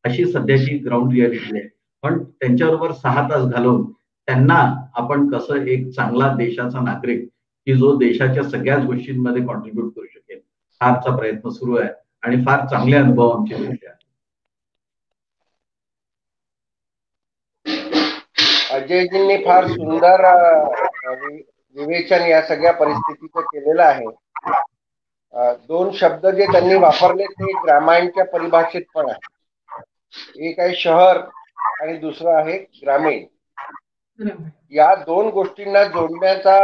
अशी सध्याची ग्राउंड रियालिटी आहे. पण त्यांच्याबरोबर सहा तास घालवून त्यांना आपण कसं एक चांगला देशाचा नागरिक की जो देशाच्या सगळ्याच गोष्टींमध्ये कॉन्ट्रीब्युट करू शकेल हा आमचा प्रयत्न सुरू आहे. आणि फार चांगले अनुभव आमचे आहेत अजयजींनी फार सुंदर विवेचन या सगळ्या परिस्थितीचं केलेलं आहे. दोन शब्द जे त्यांनी वापरले ते ग्रामायणच्या परिभाषेत पण आहे एक आहे शहर आणि दुसरं आहे ग्रामीण. या दोन गोष्टींना जोडण्याचा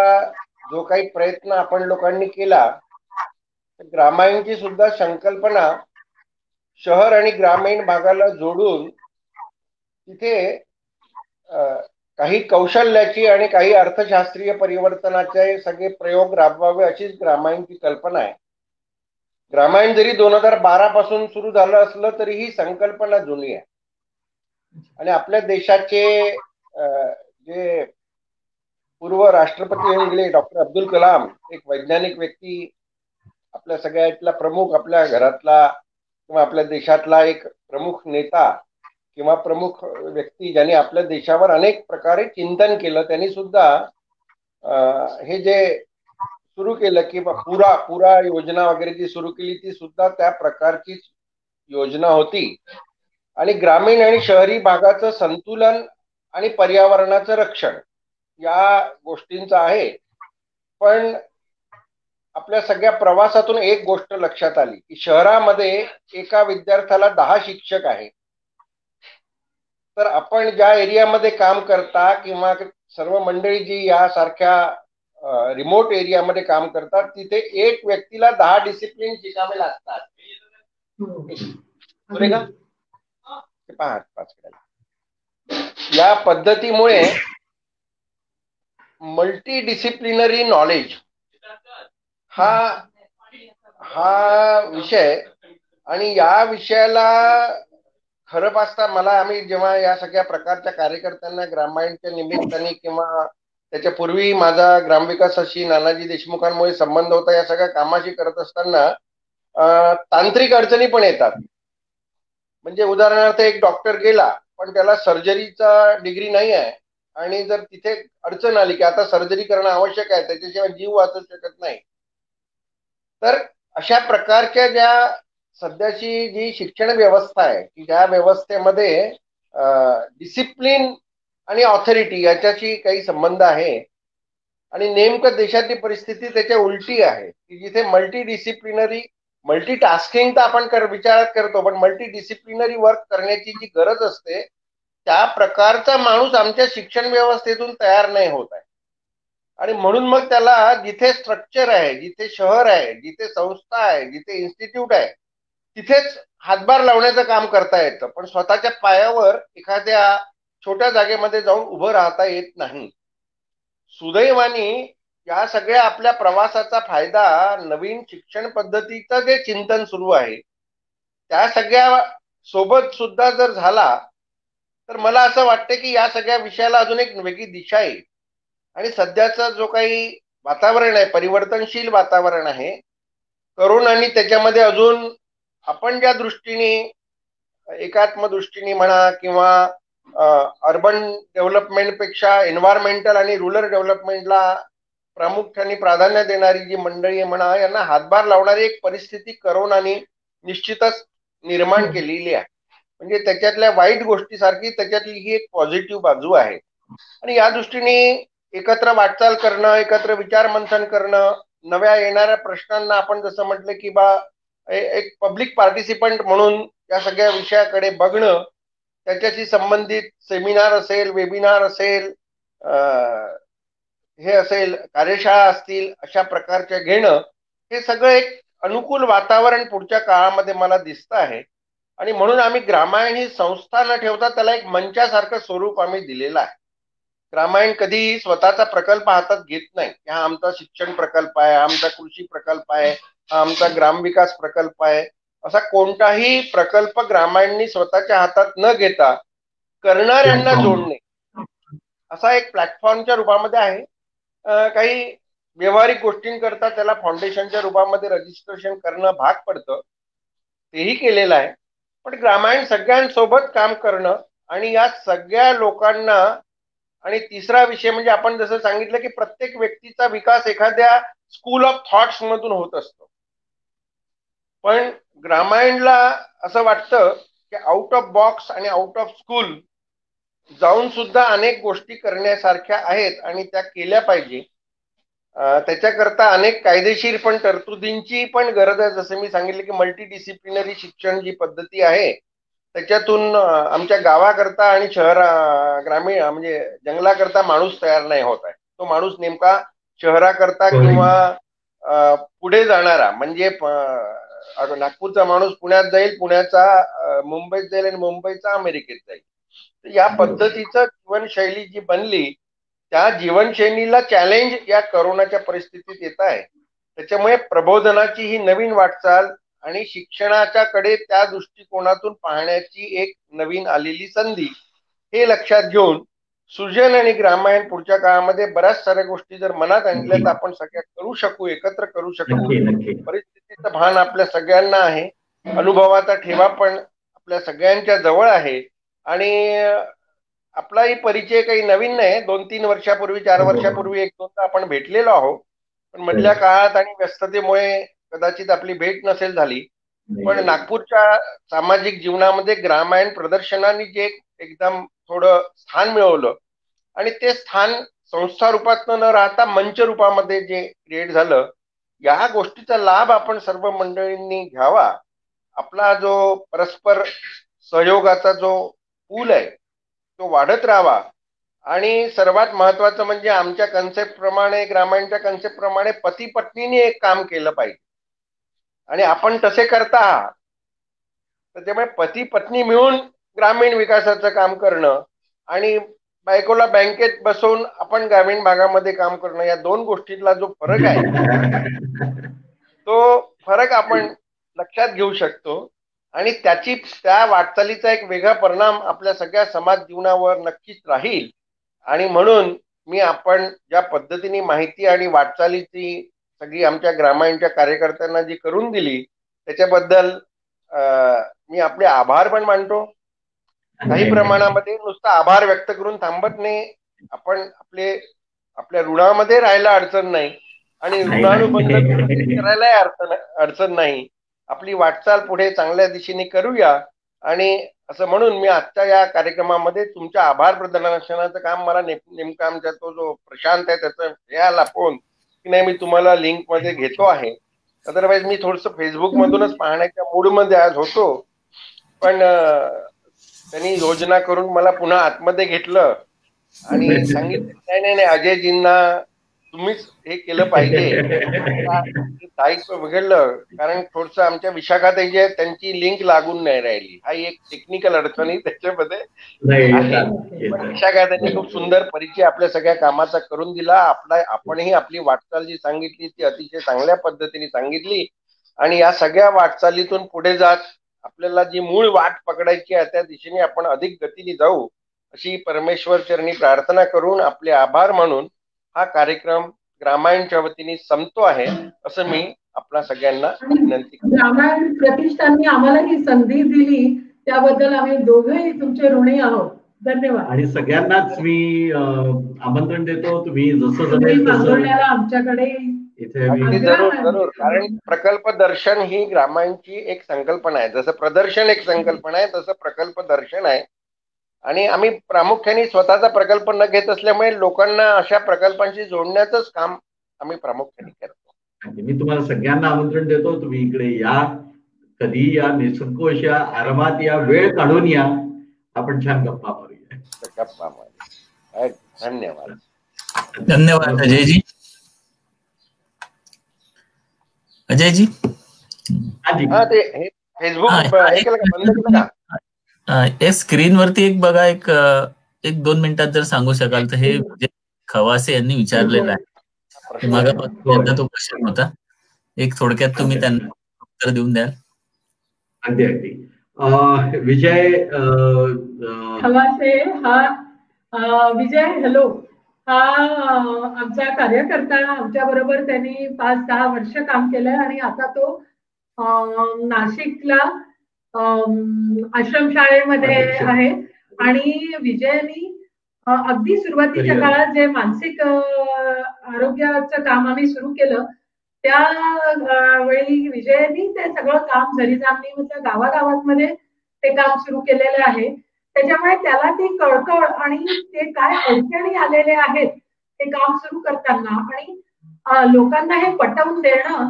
जो काही प्रयत्न आपण लोकांनी केला ग्रामायणची सुद्धा संकल्पना शहर आणि ग्रामीण भागाला जोडून तिथे काही कौशल्याची आणि काही अर्थशास्त्रीय परिवर्तनाचे सगळे प्रयोग राबवावे अशीच ग्रामायणची कल्पना आहे. ग्रामायण जरी दोन हजार बारा पासून सुरू झालं असलं तरी ही संकल्पना जुनी आहे. आणि आपल्या देशाचे जे पूर्व राष्ट्रपती होऊन गेले डॉक्टर अब्दुल कलाम एक वैज्ञानिक व्यक्ती आपल्या सगळ्यातला प्रमुख आपल्या घरातला किंवा आपल्या देशातला एक प्रमुख नेता किंवा प्रमुख व्यक्ती ज्यांनी आपल्या देशावर अनेक प्रकारे चिंतन केलं त्यांनी सुद्धा हे जे सुरू केलं की पुरा पुरा योजना वगैरे जी सुरू केली ती सुद्धा त्या प्रकारची योजना होती. आणि ग्रामीण आणि शहरी भागाचं संतुलन आणि पर्यावरणाचं रक्षण या गोष्टींचं आहे. पण आपल्या सगळ्या प्रवासातून एक गोष्ट लक्षात आली की शहरामध्ये एका विद्यार्थ्याला दहा शिक्षक आहेत. तर आपण ज्या एरियामध्ये काम करता किंवा सर्व मंडळी जी यासारख्या रिमोट एरियामध्ये काम करतात तिथे एक व्यक्तीला दहा डिसिप्लिन शिकावे लागतात. या पद्धतीमुळे मल्टी डिसिप्लिनरी नॉलेज हा हा विषय आणि या विषयाला खरं पाहता मला आम्ही जेव्हा या सगळ्या प्रकारच्या कार्यकर्त्यांना ग्रामायणच्या निमित्ताने किंवा त्याच्या पूर्वी माझा ग्रामविकासाशी नानाजी देशमुखांमुळे संबंध होता या सगळ्या कामाशी करत असताना तांत्रिक अडचणी पण येतात. म्हणजे उदाहरणार्थ एक डॉक्टर गेला पण त्याला सर्जरीचा डिग्री नाही आहे आणि जर तिथे अडचण आली की आता सर्जरी करणं आवश्यक आहे त्याच्याशिवाय जीव वाचू शकत नाही. तर अशा प्रकारच्या ज्या सध्याची जी शिक्षण व्यवस्था आहे की ज्या व्यवस्थेमध्ये डिसिप्लिन आणि ऑथॉरिटी याच्याशी काही संबंध आहे आणि नेमकं देशातली परिस्थिती त्याच्या उलटी आहे की जिथे मल्टी डिसिप्लिनरी मल्टी टास्किंग तर आपण कर विचारात करतो पण मल्टी डिसिप्लिनरी वर्क करण्याची जी गरज असते त्या प्रकारचा माणूस आमच्या शिक्षण व्यवस्थेतून तयार नाही होत आहे. आणि म्हणून मग त्याला जिथे स्ट्रक्चर आहे जिथे शहर आहे जिथे संस्था आहे जिथे इन्स्टिट्यूट आहे तिथेच हातभार लावण्याचं काम करता येतं. पण स्वतःच्या पायावर एखाद्या छोट्या जागेमध्ये जाऊन उभं राहता येत नाही. सुदैवानी या सगळ्या आपल्या प्रवासाचा फायदा नवीन शिक्षण पद्धतीचं जे चिंतन सुरू आहे त्या सगळ्या सोबत सुद्धा जर झाला तर मला असं वाटतं की या सगळ्या विषयाला अजून एक वेगळी दिशा येईल. आणि सध्याचा जो काही वातावरण आहे परिवर्तनशील वातावरण आहे करून आणि त्याच्यामध्ये अजून आपण ज्या दृष्टीने एकात्म दृष्टीने म्हणा किंवा अर्बन डेव्हलपमेंटपेक्षा एन्व्हायरमेंटल आणि रुरल डेव्हलपमेंटला प्रामुख्याने प्राधान्य देणारी जी मंडळी म्हणा यांना हातभार लावणारी एक परिस्थिती करोनाने निश्चितच निर्माण केलेली आहे. म्हणजे त्याच्यातल्या वाईट गोष्टीसारखी त्याच्यातली ही एक पॉझिटिव्ह बाजू आहे. आणि या दृष्टीने एकत्र वाटचाल करणं एकत्र विचार मंथन करणं नव्या येणाऱ्या प्रश्नांना आपण जसं म्हटलं की बा एक पब्लिक पार्टिसिपंट म्हणून या सगळ्या विषयाकडे बघणं त्याच्याशी संबंधित सेमिनार असेल वेबिनार असेल हे असेल कार्यशाळा असतील अशा प्रकारच्या घेणं हे सगळं एक अनुकूल वातावरण पुढच्या काळामध्ये मला दिसत आहे. आणि म्हणून आम्ही ग्रामायण ही संस्था न ठेवता त्याला एक मंचासारखं स्वरूप आम्ही दिलेलं आहे. ग्रामायण कधीही स्वतःचा प्रकल्प हातात घेत नाही. हा आमचा शिक्षण प्रकल्प आहे आमचा कृषी प्रकल्प आहे. हा आमचा ग्रामविकास प्रकल्प आहे. असा कोणताही प्रकल्प ग्रामायणनी स्वतःच्या हातात न घेता करणाऱ्यांना जोडणे. असा एक प्लॅटफॉर्मच्या रूपामध्ये आहे. काही व्यवहारिक गोष्टींकरता त्याला फाउंडेशनच्या रूपामध्ये रजिस्ट्रेशन करणं भाग पडतं. तेही केलेलं आहे. पण ग्रामायण सगळ्यांसोबत काम करणं आणि या सगळ्या लोकांना आणि तिसरा विषय म्हणजे आपण जसं सांगितलं की प्रत्येक व्यक्तीचा विकास एखाद्या स्कूल ऑफ थॉट्स मधून होत असतो. पण ग्रामायणला असं वाटतं की आउट ऑफ बॉक्स आणि आउट ऑफ स्कूल जाऊन सुद्धा अनेक गोष्टी करण्यासारख्या आहेत आणि त्या केल्या पाहिजे. त्याच्याकरता अनेक कायदेशीर पण तरतुदींची पण गरज आहे. जसं मी सांगितलं की मल्टी डिसिप्लिनरी शिक्षण जी पद्धती आहे त्याच्यातून आमच्या गावाकरता आणि शहर ग्रामीण म्हणजे जंगलाकरता माणूस तयार नाही होत आहे. तो माणूस नेमका शहराकरता किंवा पुढे जाणारा म्हणजे नागपूरचा माणूस पुण्यात जाईल पुण्याचा मुंबईत जाईल आणि मुंबईचा अमेरिकेत जाईल. या पद्धतीचं जीवनशैली जी बनली त्या जीवनशैलीला चॅलेंज या करोनाच्या परिस्थितीत येत आहे. त्याच्यामुळे प्रबोधनाची ही नवीन वाटचाल आणि शिक्षणाच्या कडे त्या दृष्टिकोनातून पाहण्याची एक नवीन आलेली संधी हे लक्षात घेऊन सुजन आणि ग्रामायण पुढच्या काळामध्ये बऱ्याच साऱ्या गोष्टी जर मनात आणल्या तर आपण सगळ्या करू शकू एकत्र करू शकू. परिस्थितीचं भान आपल्या सगळ्यांना आहे. अनुभवाचा ठेवा पण आपल्या सगळ्यांच्या जवळ आहे. आणि आपलाही परिचय काही नवीन नाही. दोन तीन वर्षापूर्वी चार. वर्षापूर्वी एक दोनदा आपण भेटलेलो आहोत. पण मधल्या. काळात आणि व्यस्ततेमुळे कदाचित आपली भेट नसेल झाली. पण नागपूरच्या सामाजिक जीवनामध्ये ग्रामायण प्रदर्शनाने जे एकदम थोडं स्थान मिळवलं. आणि ते स्थान संस्था रूपात न राहता मंच रूपामध्ये जे क्रिएट झालं या गोष्टीचा लाभ आपण सर्व मंडळींनी घ्यावा. आपला जो परस्पर सहयोगाचा जो पूल आहे तो वाढत राहावा. आणि सर्वात महत्वाचं म्हणजे आमच्या कन्सेप्ट प्रमाणे ग्रामीणच्या कन्सेप्ट प्रमाणे पती पत्नीने एक काम केलं पाहिजे. आणि आपण तसे करता आहात. त्याच्यामुळे पती पत्नी मिळून ग्रामीण विकासाचं काम करणं आणि बायकोला बँकेत बसवून आपण ग्रामीण भागामध्ये काम करणं या दोन गोष्टीतला जो फरक आहे तो फरक आपण लक्षात घेऊ शकतो. आणि त्याची त्या वाटचालीचा एक वेगळा परिणाम आपल्या सगळ्या समाज जीवनावर नक्कीच राहील. आणि म्हणून मी आपण ज्या पद्धतीने माहिती आणि वाटचालीची सगळी आमच्या ग्रामायणच्या कार्यकर्त्यांना जी करून दिली त्याच्याबद्दल मी आपले आभार पण मानतो. काही प्रमाणामध्ये नुसतं आभार व्यक्त करून थांबत नाही. आपण आपले आपल्या ऋणामध्ये राहायला अडचण नाही. आणि ऋणानुबंध करायलाही अडचण अडचण नाही. आपली वाटचाल पुढे चांगल्या दिशेने करूया. आणि असं म्हणून मी आजच्या या कार्यक्रमामध्ये तुमच्या आभार प्रदर्शनाचं काम मला नेमका आमच्या तो जो प्रशांत आहे त्याचा हे आला फोन की नाही मी तुम्हाला लिंकमध्ये घेतो आहे. अदरवाईज मी थोडस फेसबुक मधूनच पाहण्याच्या मूडमध्ये आज होतो. पण त्यांनी योजना करून मला पुन्हा आतमध्ये घेतलं. आणि सांगितलं नाही नाही नाही अजयजींना तुम्हीच हे केलं पाहिजे. दायित्व बिघडलं कारण थोडस आमच्या विशाखात जे त्यांची लिंक लागून नाही राहिली. हा एक टेक्निकल अडचणी त्याच्यामध्ये. विशाखा त्यांनी खूप सुंदर परिचय आपल्या सगळ्या कामाचा करून दिला. आपला आपणही आपली वाटचाल जी सांगितली ती अतिशय चांगल्या पद्धतीने सांगितली. आणि या सगळ्या वाटचालीतून पुढे जात आपल्याला जी मूळ वाट पकडायची आहे त्या दिशेने आपण अधिक गतीने जाऊ अशी परमेश्वर चरणी प्रार्थना करून आपले आभार मानून हा कार्यक्रम ग्रामायणच्या वतीने संपतो आहे असं मी आपल्या सगळ्यांना विनंती ग्रामायण प्रतिष्ठानने आम्हाला ही संधी दिली त्याबद्दल आम्ही दोघेही तुमचे ऋणी आहोत. धन्यवाद. आणि सगळ्यांनाच मी आमंत्रण देतो तुम्ही जसं जमेल आमच्याकडे इथे जरूर जरूर कारण प्रकल्प दर्शन ही ग्रामांची एक संकल्पना आहे. जसं प्रदर्शन एक संकल्पना आहे तसं प्रकल्प दर्शन आहे. आणि आम्ही प्रामुख्याने स्वतःचा प्रकल्प न घेत असल्यामुळे लोकांना अशा प्रकल्पांशी जोडण्याचंच काम आम्ही प्रामुख्याने करतो. मी तुम्हाला सगळ्यांना आमंत्रण देतो तुम्ही इकडे या. कधी या निसंकोशा आरामात या. वेळ काढून या. आपण छान गप्पा मारूया. गप्पा मारूया. धन्यवाद. धन्यवाद अजयजी. अजयजी? हा ते फेसबुक बंद केलं का? या स्क्रीनवरती एक बघा एक एक दोन मिनिटात जर सांगू शकाल तर हे खवासे यांनी विचारलेलं आहे. मग तो क्वेश्चन होता. एक थोडक्यात तुम्ही त्यांना उत्तर देऊन द्याल. अगदी अगदी. विजय खवासे हा विजय हॅलो. हा आमचा कार्यकर्ता आमच्या बरोबर त्यांनी पाच दहा वर्ष काम केलंय आणि आता तो नाशिकला आश्रमशाळेमध्ये आहे. आणि विजयनी अगदी सुरुवातीच्या काळात जे मानसिक आरोग्याचं काम आम्ही सुरू केलं त्या वेळी विजयनी ते सगळं काम झरी जामणी गावागावात ते काम सुरू केलेले आहे. त्याच्यामुळे त्याला ती कळकळ आणि ते काय अडचणी आलेले आहेत ते काम सुरू करताना आणि लोकांना हे पटवून देणं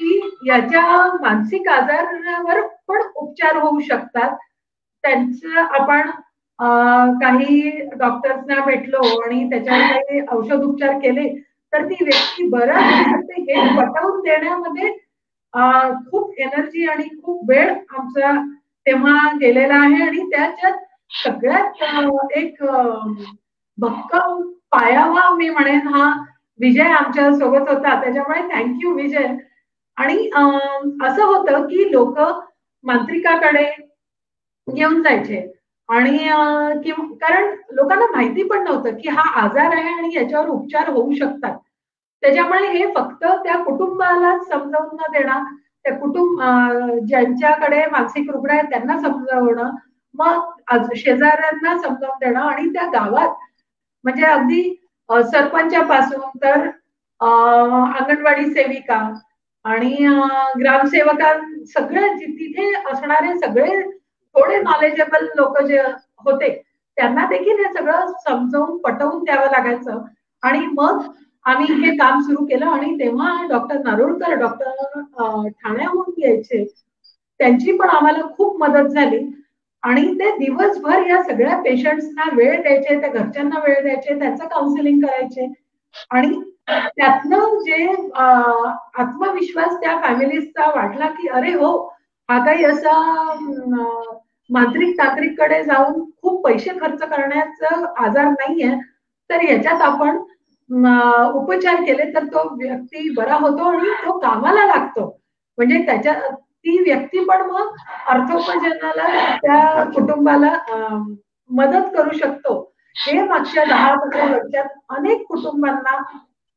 की याच्या मानसिक आजारावर पण उपचार होऊ शकतात. त्यांचं आपण काही डॉक्टर्सना भेटलो आणि त्याच्यावर काही औषध उपचार केले तर ती व्यक्ती बरं हे पटवून देण्यामध्ये खूप एनर्जी आणि खूप वेळ आमचा तेव्हा गेलेला आहे आणि त्याच्यात सगळ्यात एक भक्कम पायावा मी म्हणेन हा विजय आमच्यासोबत होता. त्याच्यामुळे थँक्यू विजय. आणि असं होतं की लोक मांत्रिकाकडे घेऊन जायचे. आणि कारण लोकांना माहिती पण नव्हतं की हा आजार आहे आणि याच्यावर उपचार होऊ शकतात. त्याच्यामुळे हे फक्त त्या कुटुंबाला समजावून न देणं त्या कुटुंब ज्यांच्याकडे मानसिक रुग्ण आहेत त्यांना समजावणं मग शेजाऱ्यांना समजावून देणं आणि त्या गावात म्हणजे अगदी सरपंचापासून तर अंगणवाडी सेविका आणि ग्रामसेवकां सगळे तिथे असणारे सगळे थोडे नॉलेजेबल लोक जे होते त्यांना देखील हे सगळं समजावून पटवून द्यावं लागायचं. आणि मग आम्ही हे काम सुरू केलं आणि तेव्हा डॉक्टर नारोळकर डॉक्टर ठाण्याहून यायचे. त्यांची पण आम्हाला खूप मदत झाली. आणि ते दिवसभर या सगळ्या पेशंट्सना वेळ द्यायचे त्या घरच्यांना वेळ द्यायचे त्याचं काउन्सिलिंग करायचे. आणि त्यातनं जे आत्मविश्वास त्या फॅमिलीजचा वाटला की अरे हो हा काही असा मांत्रिक तांत्रिककडे जाऊन खूप पैसे खर्च करण्याचा आजार नाहीये तर याच्यात आपण उपचार केले तर तो व्यक्ती बरा होतो आणि तो कामाला लागतो. म्हणजे त्याच्या ती व्यक्ती पण मग अर्थोपजनाला त्या कुटुंबाला मदत करू शकतो. हे मागच्या दहा पंधरा वर्षात अनेक कुटुंबांना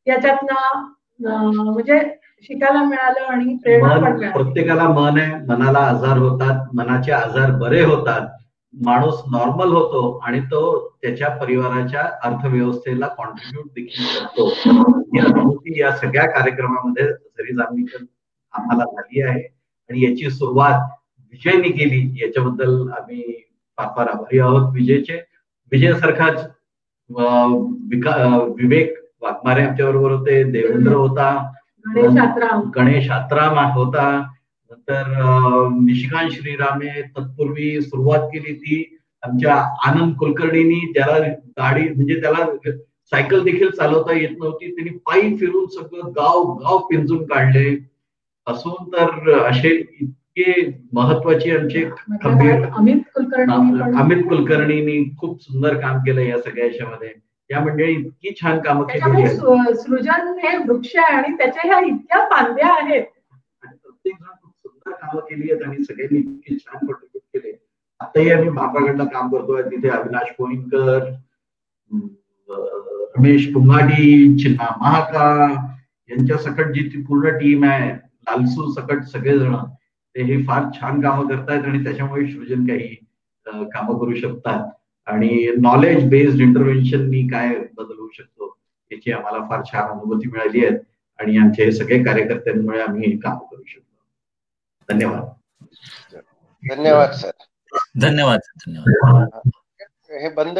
याच्यातनं म्हणजे शिकायला मिळालं आणि प्रेरणा पण प्रत्येकाला मन आहे. मनाला आजार होतात. मनाचे आजार बरे होतात. माणूस नॉर्मल होतो आणि तो त्याच्या परिवाराच्या अर्थव्यवस्थेला कॉन्ट्रीब्युट देखील करतो. ही अनुभूती या सगळ्या कार्यक्रमामध्ये जरी आम्हाला झाली आहे. आणि याची सुरुवात विजयने केली याच्याबद्दल आम्ही फार फार आभारी आहोत विजयचे. विजय सारखाच विवेक वाघमारे आमच्या बरोबर होते देवेंद्र होता गणेश आत्राम. होता. नंतर निशिकांत श्रीरामे तत्पूर्वी सुरुवात केली ती आमच्या आनंद कुलकर्णींनी. त्याला गाडी म्हणजे त्याला सायकल देखील चालवता येत नव्हती. त्यांनी पायी फिरून सगळं गाव गाव पिंजून काढले. असून तर असे इतके महत्त्वाचे आमचे खंबीर अमित कुलकर्णी अमित कुलकर्णींनी खूप सुंदर काम केलं या सगळ्या याच्यामध्ये. या मंडळी इतकी छान कामं केली सृजन हे वृक्ष आहे आणि त्याच्या ह्या इतक्या फांद्या आहेत. प्रत्येक जण खूप सुंदर कामं केली आहेत आणि सगळ्यांनी इतके छान कॉन्ट्रीब्युट केले आताही आम्ही बापाकडनं काम करतोय. तिथे अविनाश कोईनकर रमेश पुंगाडी चिन्हा महाका यांच्या सकट जी ती पूर्ण टीम आहे. लालसू सकट सगळेजण ते हे फार छान कामं करतायत आणि त्याच्यामुळे सृजन काही कामं करू शकतात. आणि नॉलेज बेस्ड इंटरव्हेन्शन काय बदल होऊ शकतो याची आम्हाला फार छान अनुभूती मिळाली आहे. आणि आमचे हे सगळे कार्यकर्त्यांमुळे आम्ही हे काम करू शकतो. धन्यवाद. धन्यवाद सर. धन्यवाद धन्यवाद. हे बंद